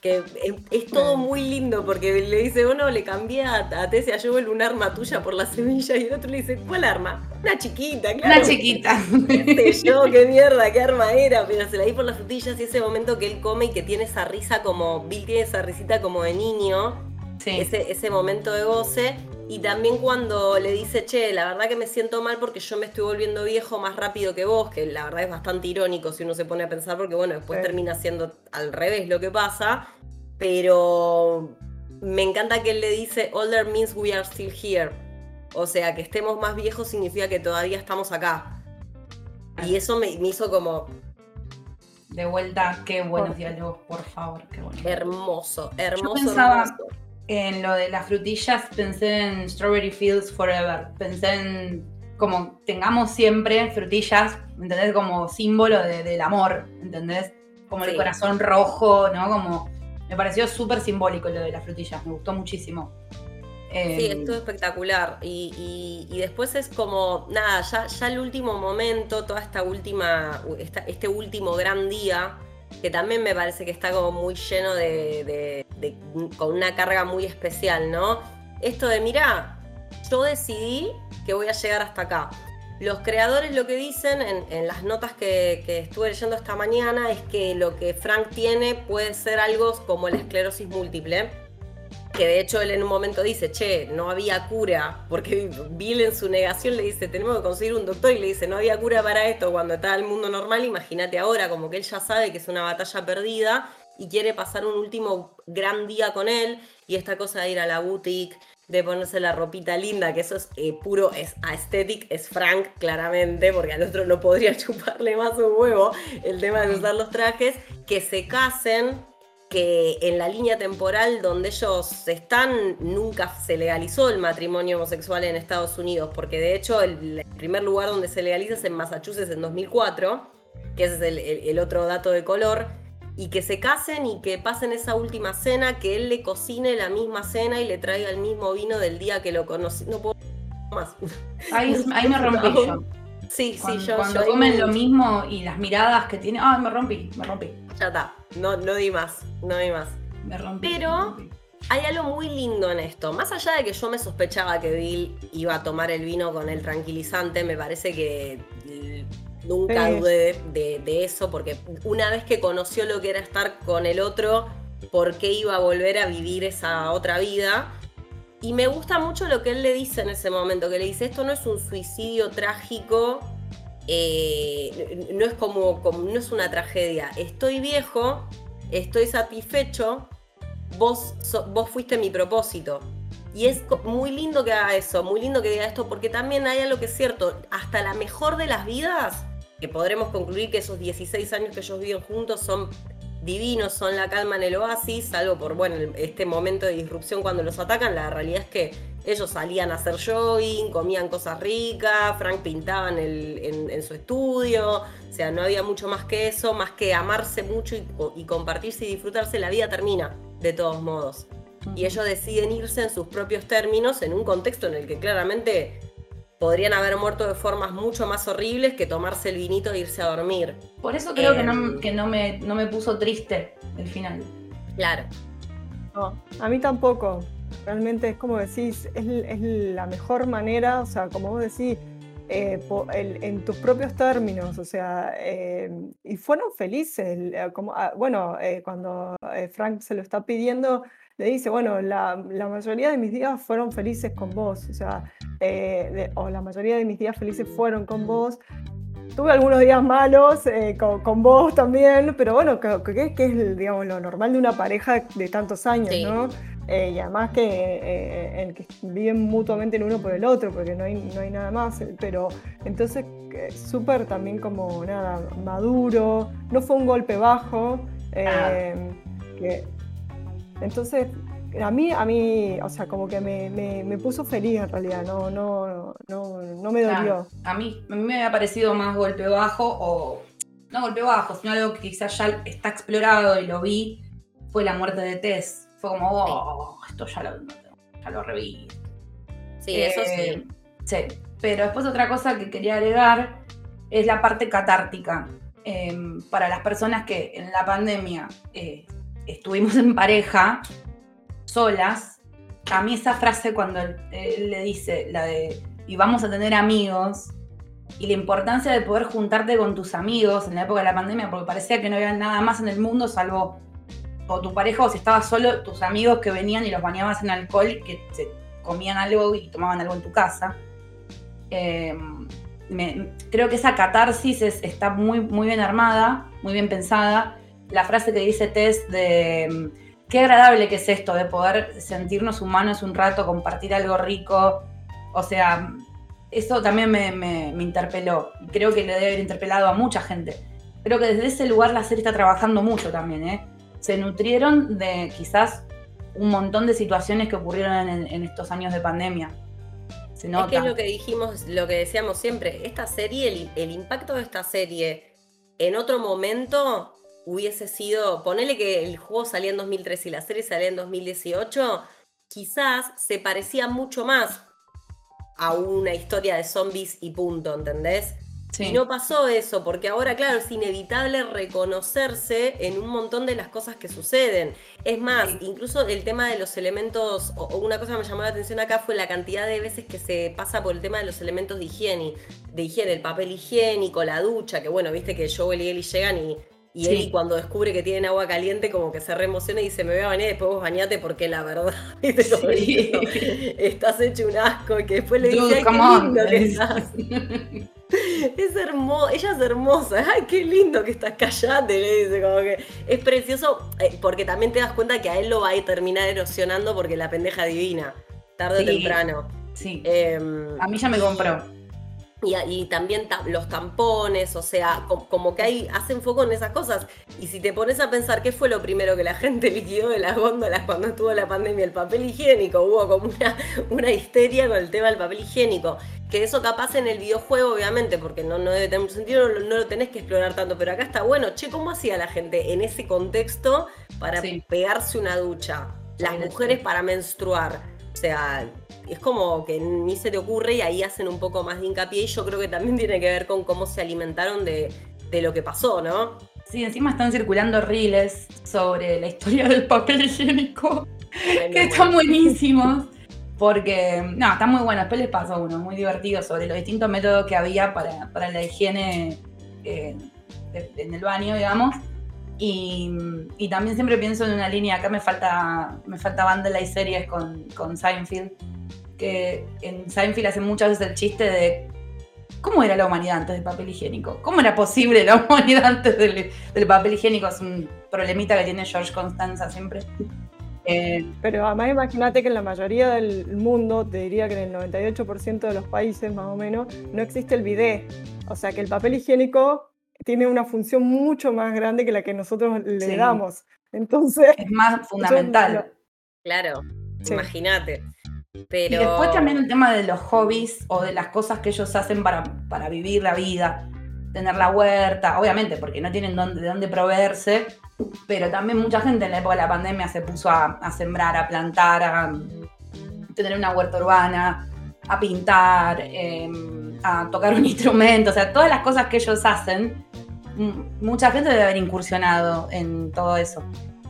Que es, es todo muy lindo porque le dice, uno le cambié a, a Tess y a Joel un arma tuya por la semilla y el otro le dice, ¿cuál arma? Una chiquita, claro.
Una chiquita.
qué sé yo, qué mierda, qué arma era, pero se la di por las frutillas y ese momento que él come y que tiene esa risa como, Bill tiene esa risita como de niño,
Sí.
ese, ese momento de goce. Y también cuando le dice, che, la verdad que me siento mal porque yo me estoy volviendo viejo más rápido que vos, que la verdad es bastante irónico si uno se pone a pensar, porque bueno, después
Sí.
termina siendo al revés lo que pasa. Pero me encanta que él le dice, older means we are still here. O sea, que estemos más viejos significa que todavía estamos acá. Y eso me, me hizo como
De vuelta, qué buenos diálogos, por favor, qué bueno.
hermoso, hermoso,
pensaba-
hermoso.
En lo de las frutillas pensé en Strawberry Fields Forever. Pensé en como tengamos siempre frutillas, ¿entendés? Como símbolo de- del amor, ¿entendés? Como el corazón rojo, ¿no? Como me pareció súper simbólico lo de las frutillas, me gustó muchísimo. Eh,
Sí, estuvo espectacular. Y, y- y después es como, nada, ya, ya el último momento, toda esta última, esta- este último gran día, que también me parece que está como muy lleno de, de- de- con una carga muy especial, ¿no? Esto de, mirá, yo decidí que voy a llegar hasta acá. Los creadores lo que dicen en, en las notas que, que estuve leyendo esta mañana es que lo que Frank tiene puede ser algo como la esclerosis múltiple que de hecho él en un momento dice, che, no había cura, porque Bill en su negación le dice, tenemos que conseguir un doctor y le dice, no había cura para esto cuando está el mundo normal, imagínate ahora, como que él ya sabe que es una batalla perdida y quiere pasar un último gran día con él y esta cosa de ir a la boutique, de ponerse la ropita linda, que eso es eh, puro, es aesthetic, es Frank claramente, porque al otro no podría chuparle más un huevo el tema de usar los trajes, que se casen, que en la línea temporal donde ellos están nunca se legalizó el matrimonio homosexual en Estados Unidos, porque de hecho el, el primer lugar donde se legaliza es en Massachusetts en 2004, que ese es el, el- el otro dato de color, y que se casen y que pasen esa última cena, que él le cocine la misma cena y le traiga el mismo vino del día que lo conocí. No puedo más.
ahí, ahí me rompí yo.
Sí, sí, yo,
cuando
yo
comen
me-
lo mismo y las miradas que tiene. ¡Ay, me rompí! Me rompí.
Ya está, no, no di más, no di más.
Me rompí.
Pero-
me rompí.
Hay algo muy lindo en esto. Más allá de que yo me sospechaba que Bill iba a tomar el vino con el tranquilizante, me parece que nunca
Sí.
dudé de, de eso, porque una vez que conoció lo que era estar con el otro, ¿por qué iba a volver a vivir esa otra vida? Y me gusta mucho lo que él le dice en ese momento, que le dice, esto no es un suicidio trágico, eh, no es como, como- no es una tragedia. Estoy viejo, estoy satisfecho, vos, so- vos fuiste mi propósito. Y es muy lindo que haga eso, muy lindo que diga esto, porque también hay algo que es cierto, hasta la mejor de las vidas, que podremos concluir que esos 16 años que ellos viven juntos son divinos, son la calma en el oasis, salvo por, bueno, este momento de disrupción cuando los atacan, la realidad es que ellos salían a hacer jogging, comían cosas ricas, Frank pintaba en, el- en- en su estudio, o sea, no había mucho más que eso, más que amarse mucho y, y compartirse y disfrutarse, la vida termina, de todos modos. Y ellos deciden irse en sus propios términos, en un contexto en el que claramente podrían haber muerto de formas mucho más horribles que tomarse el vinito e irse a dormir.
Por eso creo que,
Em.
no, que no, me, no me puso triste el final.
Claro.
No, a mí tampoco. Realmente es como decís, es, es la mejor manera, o sea, como vos decís, eh, po- el- en tus propios términos, o sea, eh, y fueron felices. Como, ah, bueno, eh, cuando eh, Frank se lo está pidiendo, le dice, bueno, la, la mayoría de mis días fueron felices con vos, o sea, eh, de- o la mayoría de mis días felices fueron con vos. Tuve algunos días malos eh, con, con vos también, pero bueno, que, que- es digamos, lo normal de una pareja de tantos años,
Sí.
¿no? Eh, y además que, eh, en que viven mutuamente el uno por el otro, porque no hay, no hay nada más. eh, Pero entonces, eh, súper también como nada, maduro, no fue un golpe bajo. eh, que- entonces, a mí, a mí, o sea, como que me, me- me puso feliz en realidad, no, no, no, no me dolió.
Claro, a, mí, a mí me había parecido más golpe bajo o no golpe bajo, sino algo que quizás ya está explorado y lo vi, fue la muerte de Tess. Fue como, oh, esto ya lo, ya lo reví.
Sí, eso
Eh,
sí.
Sí, pero después otra cosa que quería agregar es la parte catártica. Eh, para las personas que en la pandemia eh, estuvimos en pareja, solas, a mí esa frase cuando él, le dice, la de, y vamos a tener amigos, y la importancia de poder juntarte con tus amigos en la época de la pandemia, porque parecía que no había nada más en el mundo salvo o tu pareja o si estabas solo, tus amigos que venían y los bañabas en alcohol, que comían algo y tomaban algo en tu casa. Eh, creo que esa catarsis es- está muy, muy bien armada, muy bien pensada. La frase que dice Tess de mm, qué agradable que es esto, de poder sentirnos humanos un rato, compartir algo rico. O sea, eso también me, me- me interpeló. Creo que le debe haber interpelado a mucha gente. Creo que desde ese lugar la serie está trabajando mucho también. ¿eh? Se nutrieron de quizás un montón de situaciones que ocurrieron en, en estos años de pandemia. Se
Es
nota.
que es lo que dijimos, lo que decíamos siempre, esta serie, el, el impacto de esta serie en otro momento hubiese sido, ponele que el juego salía en 2013 y la serie salía en 2018, quizás se parecía mucho más a una historia de zombies y punto, ¿entendés?
Sí.
Y no pasó eso, porque ahora, claro, es inevitable reconocerse en un montón de las cosas que suceden. Es más,
Sí.
incluso el tema de los elementos, o, o una cosa que me llamó la atención acá fue la cantidad de veces que se pasa por el tema de los elementos de higiene, de higiene, el papel higiénico, la ducha, que bueno, viste que Joel y Ellie llegan y, y
Sí.
Ellie cuando descubre que tienen agua caliente como que se reemociona y dice, me voy a bañar y después vos bañate porque la verdad,
Sí.
estás hecho un asco, y que después le dice,
Dude,
"Ay, qué lindo que estás". Es hermosa, ella es hermosa. Ay, qué lindo que estás callate, le dice, como que es precioso, eh, porque también te das cuenta que a él lo va a terminar erosionando porque la pendeja divina, tarde o temprano.
Sí.
Em,
A mí ya me compró.
Y, y también ta- los tampones, o sea, com- como que hay, hacen foco en esas cosas. Y si te pones a pensar qué fue lo primero que la gente liquidó de las góndolas cuando estuvo la pandemia, el papel higiénico, hubo como una, una histeria con el tema del papel higiénico. Que eso capaz en el videojuego, obviamente, porque no, no debe tener mucho sentido, no, no lo tenés que explorar tanto, pero acá está bueno. Che, ¿cómo hacía la gente en ese contexto para
Sí.
pegarse una ducha? Las mujeres para menstruar. O sea, es como que ni se te ocurre y ahí hacen un poco más de hincapié y yo creo que también tiene que ver con cómo se alimentaron de, de lo que pasó, ¿no?
Sí, encima están circulando reels sobre la historia del papel higiénico,
Ay,
que están buenísimos. Porque, no, está muy bueno. Después les paso uno muy divertido sobre los distintos métodos que había para, para la higiene eh, de- en el baño, digamos. Y, y también siempre pienso en una línea, acá me falta, me falta y series con, con Seinfeld, que en Seinfeld hacen muchas veces el chiste de cómo era la humanidad antes del papel higiénico, cómo era posible la humanidad antes del, del papel higiénico, es un problemita que tiene George Constanza siempre. Eh,
Pero además imagínate que en la mayoría del mundo, te diría que en el 98% de los países más o menos, no existe el bidet. O sea que el papel higiénico tiene una función mucho más grande que la que nosotros le
Sí.
damos. Entonces,
es más fundamental.
Claro,
Sí.
imagínate.
Y
Pero.
después también el tema de los hobbies o de las cosas que ellos hacen para, para vivir la vida. Tener la huerta, obviamente, porque no tienen dónde, de dónde proveerse, pero también mucha gente en la época de la pandemia se puso a, a sembrar, a plantar, a tener una huerta urbana, a pintar, eh, a tocar un instrumento, o sea, todas las cosas que ellos hacen, mucha gente debe haber incursionado en todo eso.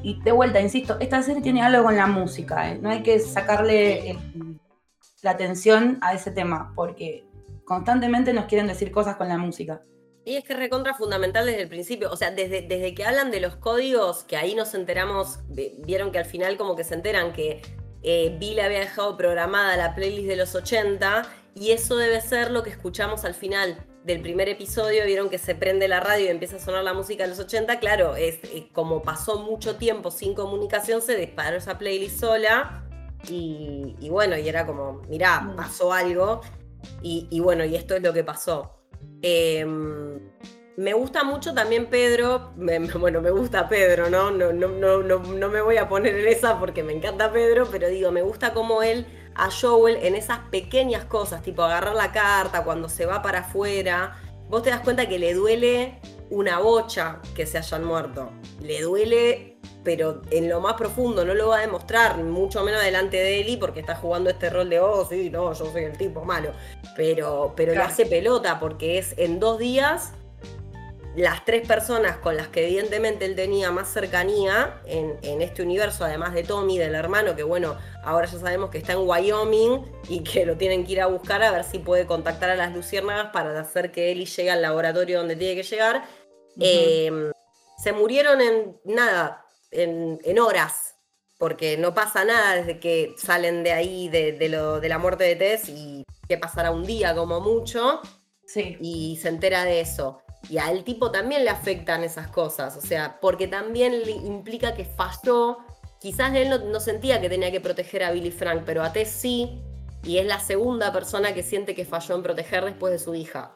Y de vuelta, insisto, esta serie tiene algo con la música, ¿eh? no hay que sacarle el- la atención a ese tema, porque constantemente nos quieren decir cosas con la música.
Y es que es recontra fundamental desde el principio. O sea, desde, desde que hablan de los códigos, que ahí nos enteramos, vieron que al final como que se enteran que eh, Bill había dejado programada la playlist de los 80 y eso debe ser lo que escuchamos al final del primer episodio. Vieron que se prende la radio y empieza a sonar la música de los 80. Claro, es eh, como pasó mucho tiempo sin comunicación, se disparó esa playlist sola. Y, y bueno, y era como, mirá,
Mm.
pasó algo. Y, y bueno, y esto es lo que pasó. Eh, me gusta mucho también Pedro, me- bueno, me gusta Pedro, ¿no? No, no, no, no, no me voy a poner en esa porque me encanta Pedro, pero digo, me gusta cómo él a Joel en esas pequeñas cosas, tipo agarrar la carta cuando se va para afuera, vos te das cuenta que le duele una bocha que se hayan muerto. Le duele, pero en lo más profundo, no lo va a demostrar, mucho menos delante de Eli, porque está jugando este rol de, oh, sí, no, yo soy el tipo malo. Pero, pero
Claro.
le hace pelota, porque es en dos días las tres personas con las que evidentemente él tenía más cercanía en, en, este universo, además de Tommy, del hermano, que bueno, ahora ya sabemos que está en Wyoming y que lo tienen que ir a buscar a ver si puede contactar a las luciérnagas para hacer que Ellie llegue al laboratorio donde tiene que llegar. eh, se murieron en nada, en, en, horas, porque no pasa nada desde que salen de ahí, de, de, lo, de la muerte de Tess, y que pasará un día como mucho,
sí.
y se entera de eso. Y al tipo también le afectan esas cosas, o sea, porque también le implica que falló. Quizás él no, sentía que tenía que proteger a Billy Frank, pero a Tess sí, y es la segunda persona que siente que falló en proteger después de su hija.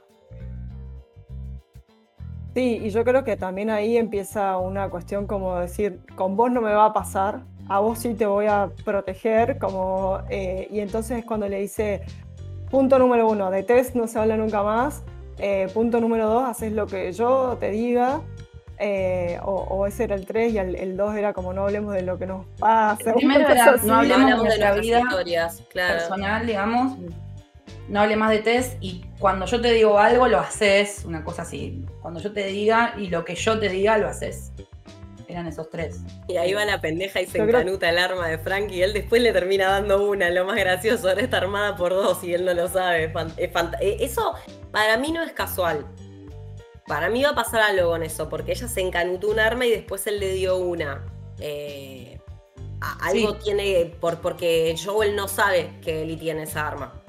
Sí, y yo creo que también ahí empieza una cuestión como decir, con vos no me va a pasar, a vos sí te voy a proteger, como, eh, y entonces es cuando le dice, punto número uno, de Tess no se habla nunca más, eh, punto número dos, haces lo que yo te diga, eh, o, o, ese era el 3 y el, el 2 era como no hablemos de lo que nos pasa.
El primero era, no hablemos, hablemos de, de nuestra vida historias, claro. personal, digamos. No hable más de Tess y cuando yo te digo algo lo haces, una cosa así. Cuando yo te diga y lo que yo te diga lo haces. Eran esos tres.
Y ahí va la pendeja y se yo encanuta creo... el arma de Frank y él después le termina dando una. Lo más gracioso, ahora está armada por dos y él no lo sabe. Es Eso para mí no es casual. Para mí va a pasar algo con eso, porque ella se encanutó un arma y después él le dio una. Eh, algo sí. tiene, por, porque Joel no sabe que Ellie tiene esa arma.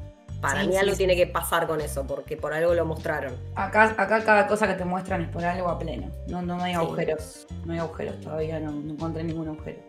Para sí, mí algo sí, tiene que pasar con eso, porque por algo lo mostraron.
Acá, acá cada cosa que te muestran es por algo a pleno. No, no, no hay agujeros. No hay agujeros todavía, no, no encontré ningún agujero.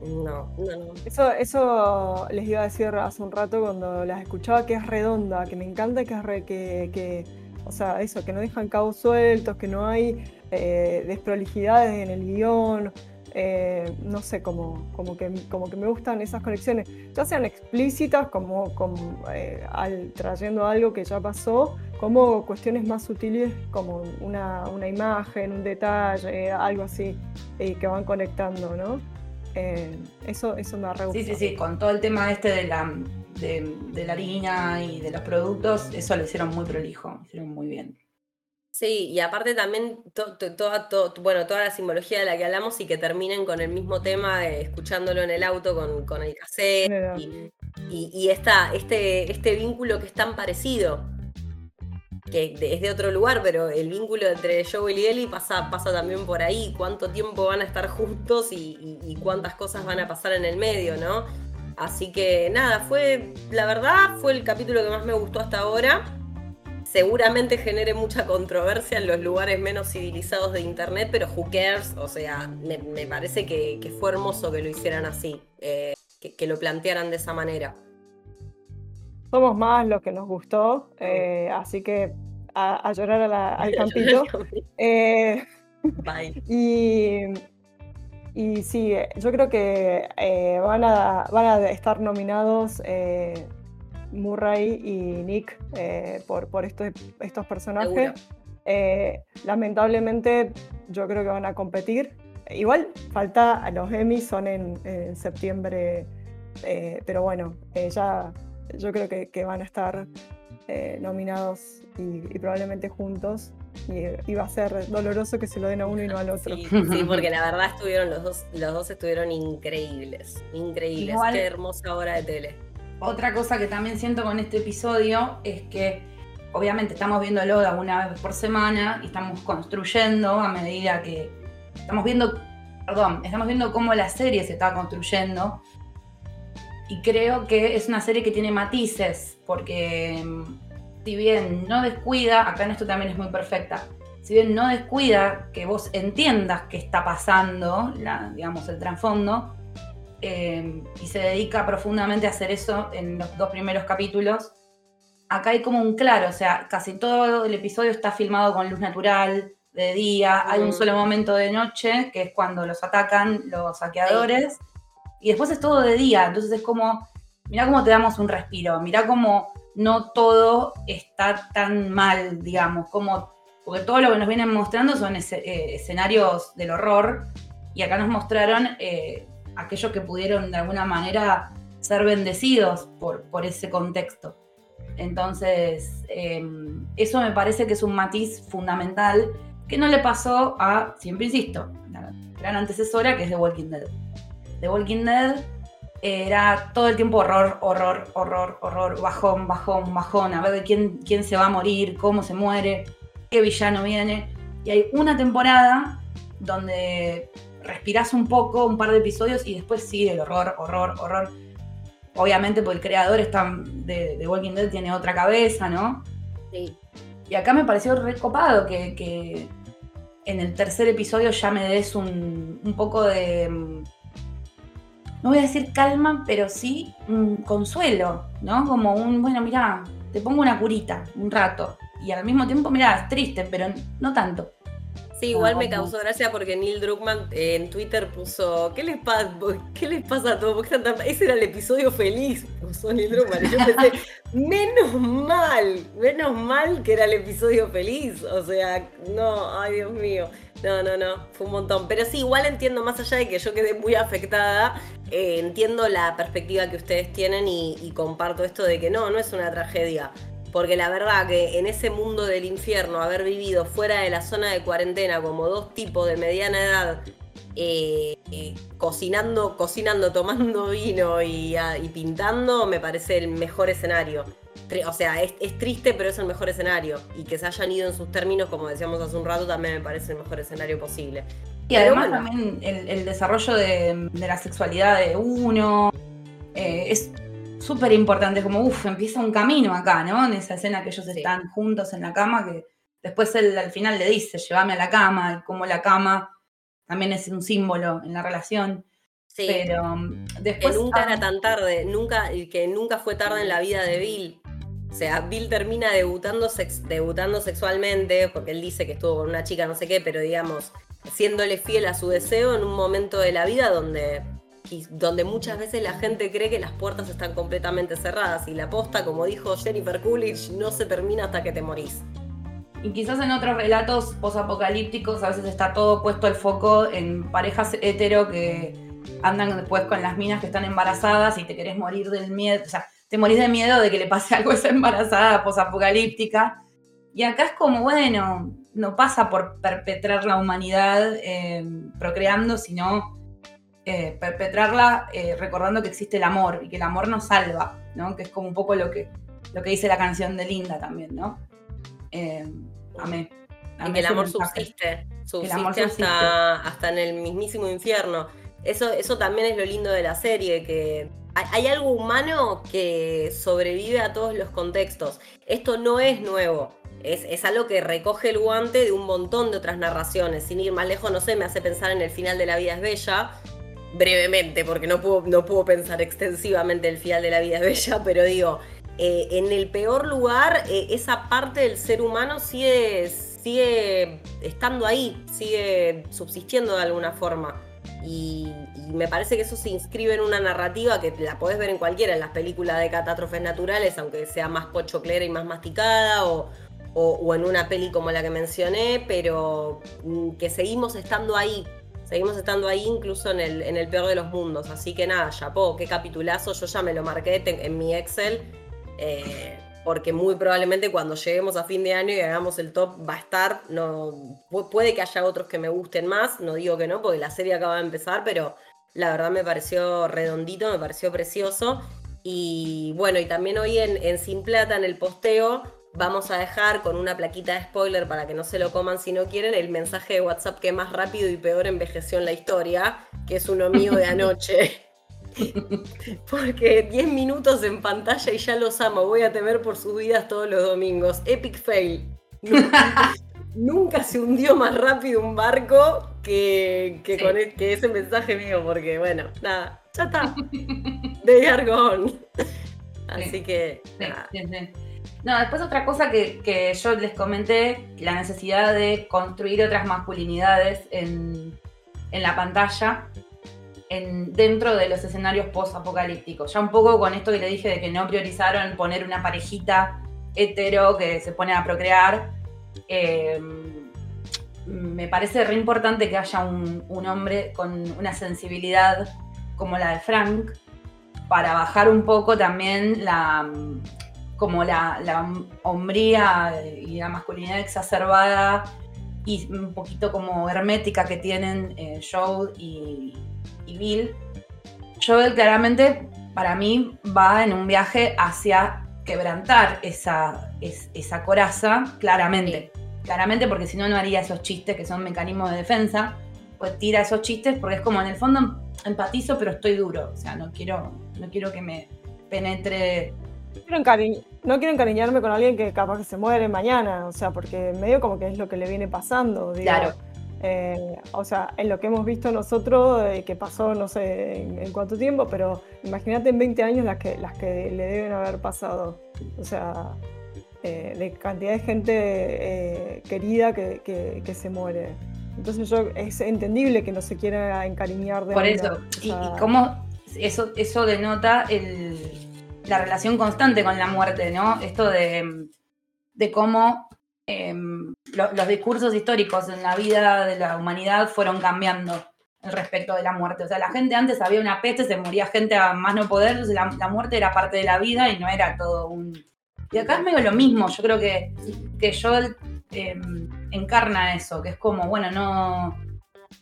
No, no, no.
Eso, eso les iba a decir hace un rato cuando las escuchaba que es redonda, que me encanta que es re, que, que o sea, eso, que no dejan cabos sueltos, que no hay eh, desprolijidades en el guion. Eh, no sé, como, como, que, como que me gustan esas conexiones, ya sean explícitas, como, como eh, al, trayendo algo que ya pasó, como cuestiones más sutiles, como una, una imagen, un detalle, algo así, eh, que van conectando, ¿no? eso, eso me ha re
Sí, sí, sí, con todo el tema este de la, de, de, la harina y de los productos, eso lo hicieron muy prolijo, lo hicieron muy bien.
Sí, y aparte también to, to, to, bueno, toda la simbología de la que hablamos y que terminen con el mismo tema, eh, escuchándolo en el auto con, con el cassette y, y, y esta, este, este vínculo que es tan parecido, que es de otro lugar, pero el vínculo entre Joel y Ellie pasa, pasa también por ahí, cuánto tiempo van a estar juntos y, y cuántas cosas van a pasar en el medio, ¿no? Así que nada, fue, la verdad, fue el capítulo que más me gustó hasta ahora seguramente genere mucha controversia en los lugares menos civilizados de internet, pero who cares, o sea, me, me parece que, que, fue hermoso que lo hicieran así, eh, que, que, lo plantearan de esa manera.
Somos más lo que nos gustó, eh, así que a, a llorar a la, al campito. eh,
Bye.
Y, y sí, yo creo que van, a, van a estar nominados Murray y Nick eh, por, por estos, estos personajes. Eh, lamentablemente yo creo que van a competir. Igual falta, los Emmys son en, en septiembre, eh, pero bueno, ya yo creo que, que van a estar nominados y, y, probablemente juntos. Y, y, va a ser doloroso que se lo den a uno y no al otro.
Sí, sí porque la verdad estuvieron los dos, los dos estuvieron increíbles, increíbles. Igual, Qué hermosa hora de tele.
Otra cosa que también siento con este episodio es que obviamente estamos viendo Loda una vez por semana y estamos construyendo a medida que estamos viendo, perdón, estamos viendo cómo la serie se está construyendo. Y creo que es una serie que tiene matices porque si bien no descuida, acá en esto también es muy perfecta, si bien no descuida que vos entiendas qué está pasando, digamos, el trasfondo, eh, y se dedica profundamente a hacer eso en los dos primeros capítulos. Acá hay como un claro, o sea, casi todo el episodio está filmado con luz natural, de día, mm. hay un solo momento de noche, que es cuando los atacan los saqueadores, sí. y después es todo de día, entonces es como, mira cómo te damos un respiro, mira cómo no todo está tan mal, digamos, como, porque todo lo que nos vienen mostrando son ese, eh, escenarios del horror, y acá nos mostraron eh, aquellos que pudieron de alguna manera ser bendecidos por, por ese contexto. Entonces, eh, eso me parece que es un matiz fundamental que no le pasó a, siempre insisto, la gran antecesora que es The Walking Dead. The Walking Dead era todo el tiempo horror, horror, horror, horror, bajón, bajón, bajón, a ver de quién, quién se va a morir, cómo se muere, qué villano viene. Y hay una temporada donde respirás un poco, un par de episodios y después sigue el horror, horror, horror. Obviamente, porque el creador está de, de Walking Dead tiene otra cabeza, ¿no?
Sí.
Y acá me pareció recopado que, que en el tercer episodio ya me des un, un poco de. No voy a decir calma, pero sí un consuelo, ¿no? Como un, bueno, mira, te pongo una curita un rato. Y al mismo tiempo, mira, es triste, pero no tanto.
Sí, igual
Ah,
me
como-
causó gracia porque Neil Druckmann eh, en Twitter puso, ¿qué les, pasa? ¿qué les pasa a todos? ¿Por qué están tan- Ese era el episodio feliz, puso Neil Druckmann. Y yo pensé, menos mal, menos mal que era el episodio feliz. O sea, no, ay Dios mío. No, no, no, fue un montón. Pero sí, igual entiendo, más allá de que yo quedé muy afectada, eh, entiendo la perspectiva que ustedes tienen y, y comparto esto de que no, no es una tragedia. Porque la verdad que en ese mundo del infierno, haber vivido fuera de la zona de cuarentena como dos tipos de mediana edad, eh, eh, cocinando, cocinando, tomando vino y, ah, y pintando, me parece el mejor escenario. O sea, es, es triste, pero es el mejor escenario. Y que se hayan ido en sus términos, como decíamos hace un rato, también me parece el mejor escenario posible.
Y además
bueno.
también el, el desarrollo de, de la sexualidad de uno eh, es súper importante, como uff, empieza un camino acá, ¿no? En esa escena que ellos
Sí.
están juntos en la cama, que después él al final le dice, llévame a la cama, y como la cama también es un símbolo en la relación.
Sí.
Pero
que
después...
nunca
ah,
era tan tarde, nunca, y que nunca fue tarde en la vida de Bill. O sea, Bill termina debutando, sex- debutando sexualmente, porque él dice que estuvo con una chica, no sé qué, pero digamos, siéndole fiel a su deseo en un momento de la vida donde, y- donde muchas veces la gente cree que las puertas están completamente cerradas y la posta, como dijo Jennifer Coolidge, no se termina hasta que te morís.
Y quizás en otros relatos posapocalípticos a veces está todo puesto el foco en parejas hetero que andan después con las minas que están embarazadas y te querés morir del miedo, o sea, te morís de miedo de que le pase algo esa embarazada posapocalíptica. Y acá es como, bueno, no pasa por perpetrar la humanidad eh, procreando, sino eh, perpetrarla eh, recordando que existe el amor y que el amor nos salva, ¿no? Que es como un poco lo que, lo que dice la canción de Linda también, ¿no? Eh, amé.
Y que el amor subsiste, subsiste,
amor subsiste.
Hasta, hasta en el mismísimo infierno. Eso, eso también es lo lindo de la serie, que hay, hay algo humano que sobrevive a todos los contextos. Esto no es nuevo. Es, es algo que recoge el guante de un montón de otras narraciones. Sin ir más lejos, no sé, me hace pensar en el final de La vida es bella. Brevemente, porque no puedo, no puedo pensar extensivamente el final de La vida es bella, pero digo, eh, en el peor lugar, eh, esa parte del ser humano sigue, sigue estando ahí, sigue subsistiendo de alguna forma. Y, me parece que eso se inscribe en una narrativa que la podés ver en cualquiera, en las películas de catástrofes naturales, aunque sea más pochoclera y más masticada, o, o- o en una peli como la que mencioné, pero mm, que seguimos estando ahí. Seguimos estando ahí incluso en el, en el peor de los mundos. Así que nada, chapó, qué capitulazo. Yo ya me lo marqué en mi Excel. eh, porque muy probablemente cuando lleguemos a fin de año y hagamos el top va a estar. No, pu- puede que haya otros que me gusten más, no digo que no, porque la serie acaba de empezar, pero la verdad me pareció redondito, me pareció precioso. Y bueno, y también hoy en Sin Plata, en el posteo, vamos a dejar con una plaquita de spoiler para que no se lo coman si no quieren, el mensaje de WhatsApp que más rápido y peor envejeció en la historia, que es uno mío de anoche. Porque 10 minutos en pantalla y ya los amo. Voy a temer por sus vidas todos los domingos. Epic fail. Nunca, nunca se hundió más rápido un barco que, que
Sí.
con e- que ese mensaje mío, porque bueno, nada, ya está. De Argón. Así que, nada.
No, después otra cosa que, yo les comenté, la necesidad de construir otras masculinidades en, la pantalla, en, dentro de los escenarios post-apocalípticos. Ya un poco con esto que le dije de que no priorizaron poner una parejita hetero que se pone a procrear. eh, me parece re importante que haya un hombre con una sensibilidad como la de Frank, para bajar un poco también la como la, la hombría y la masculinidad exacerbada y un poquito como hermética que tienen eh, Joel y, y Bill. Joel claramente para mí va en un viaje hacia quebrantar esa, es- esa coraza, claramente. Claramente porque si no, no haría esos chistes que son mecanismos de defensa. Pues tira esos chistes porque es como en el fondo empatizo, pero estoy duro. O sea, no quiero, no quiero que me penetre.
Quiero no quiero encariñarme con alguien que capaz que se muere mañana, o sea, porque medio como que es lo que le viene pasando. digo.
Claro.
Eh, o sea, en lo que hemos visto nosotros, eh, que pasó no sé en, en cuánto tiempo, pero imagínate en 20 años las que, las que le deben haber pasado. O sea, eh, de cantidad de gente eh, querida que, que- que se muere. Entonces yo, es entendible que no se quiera encariñar de
Por eso.
o
Y, cómo eso, eso denota el, la relación constante con la muerte, ¿no? Esto de, de cómo em, lo- los discursos históricos en la vida de la humanidad fueron cambiando respecto de la muerte. O sea, la gente antes había una peste, se moría gente a más no poder, la muerte era parte de la vida y no era todo un... Y acá es medio lo mismo, yo creo que, que Joel em, encarna eso, que es como, bueno, no,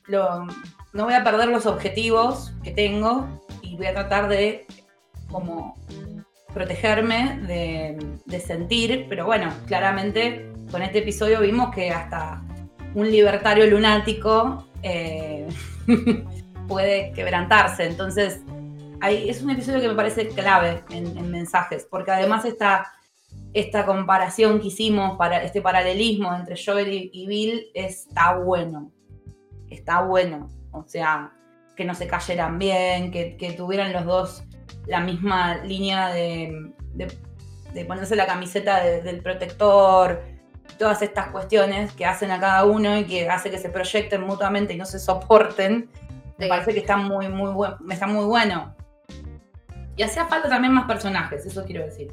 lo- no voy a perder los objetivos que tengo y voy a tratar de como protegerme de, sentir, pero bueno, claramente con este episodio vimos que hasta un libertario lunático eh, puede quebrantarse, entonces es un episodio que me parece clave en, en mensajes, porque además esta, comparación que hicimos, para este paralelismo entre Joel y, Bill está bueno, está bueno, o sea, que no se cayeran bien, que tuvieran los dos la misma línea de, de- de ponerse la camiseta de- del protector, todas estas cuestiones que hacen a cada uno y que hace que se proyecten mutuamente y no se soporten, me parece que está muy, muy, buen- está muy bueno. Y hacía falta también más personajes, eso quiero decir.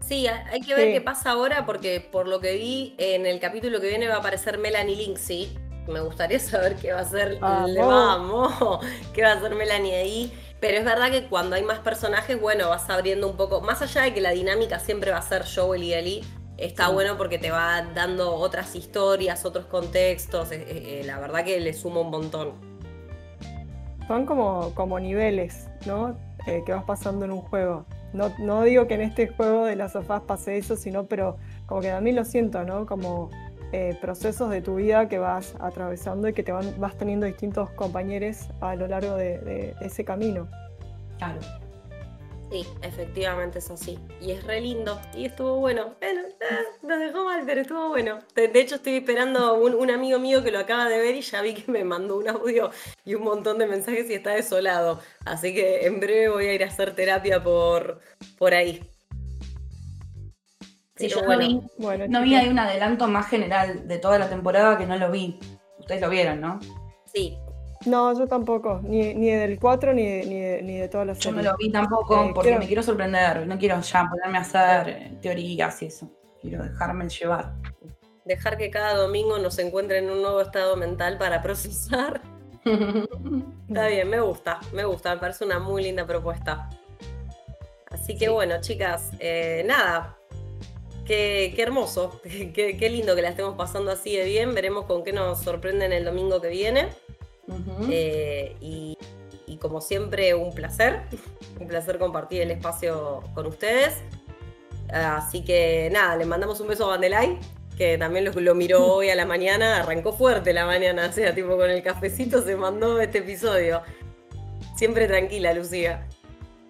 Sí, ha- hay que ver
Sí.
qué pasa ahora porque por lo que vi en el capítulo que viene va a aparecer Melanie Lindsay. Me gustaría saber qué va a hacer.
Vamos.
Le vamos. ¿Qué va a hacer Melanie ahí? Pero es verdad que cuando hay más personajes, bueno, vas abriendo un poco. Más allá de que la dinámica siempre va a ser Joel y Ellie, está
Sí.
bueno porque te va dando otras historias, otros contextos. eh, eh, eh, la verdad que le suma un montón.
Son como, como niveles, ¿no? Eh, que vas pasando en un juego. No, no digo que en este juego de las sofás pase eso, sino, pero como que también lo siento, ¿no? Como eh, procesos de tu vida que vas atravesando y que te van, vas teniendo distintos compañeros a lo largo de, de ese camino.
Claro.
Sí, efectivamente es así. Y es re lindo. Y estuvo bueno. Bueno, eh, nos dejó mal, pero estuvo bueno. De, de hecho, estoy esperando a un, un amigo mío que lo acaba de ver y ya vi que me mandó un audio y un montón de mensajes y está desolado. Así que en breve voy a ir a hacer terapia por, por ahí.
Sí,
Pero
yo
bueno,
no vi,
Bueno,
no vi
chicos,
ahí un adelanto más general de toda la temporada que no lo vi. Ustedes lo vieron, ¿no?
Sí,
No, yo tampoco, ni, ni del 4 ni, de- ni, de, ni de todas las
Yo no lo vi tampoco
Eh,
porque
quiero-
me quiero sorprender. No quiero ya ponerme a hacer eh, teorías y eso. Quiero dejarme llevar.
dejar que cada domingo nos encuentre en un nuevo estado mental para procesar. Está bien, me gusta, me gusta, me parece una muy linda propuesta. Así que
Sí.
bueno, chicas, eh, nada, qué, qué hermoso, qué, qué lindo que la estemos pasando así de bien. Veremos con qué nos sorprenden el domingo que viene. Eh, y, y como siempre, un placer, un placer compartir el espacio con ustedes. Así que nada, le mandamos un beso a Vandelay, que también lo, lo miró hoy a la mañana, arrancó fuerte la mañana, o sea, tipo con el cafecito se mandó este episodio. Siempre tranquila, Lucía.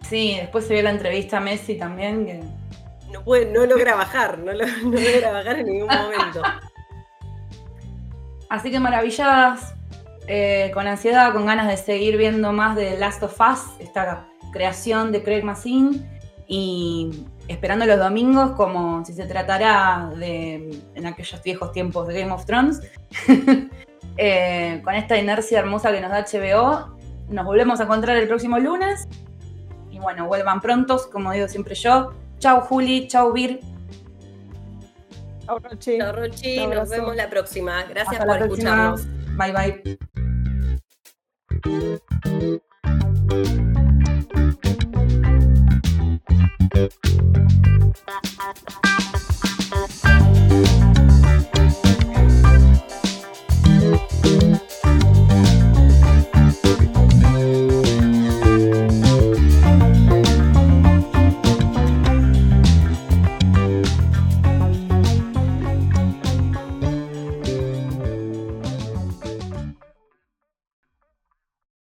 Sí, después se vio la entrevista a Messi también. que-
No, puede, no logra bajar, no, lo- no logra bajar en ningún momento.
Así que maravilladas, eh, con ansiedad, con ganas de seguir viendo más de Last of Us, esta creación de Craig Mazin, y esperando los domingos como si se tratara de en aquellos viejos tiempos de Game of Thrones. Eh, con esta inercia hermosa que nos da HBO, nos volvemos a encontrar el próximo lunes. Y bueno, vuelvan prontos, como digo siempre yo. Chau, Juli. Chau, Vir.
Chau, Rochi.
Chau, Rochi. Nos vemos la próxima. Gracias por escucharnos.
Bye, bye.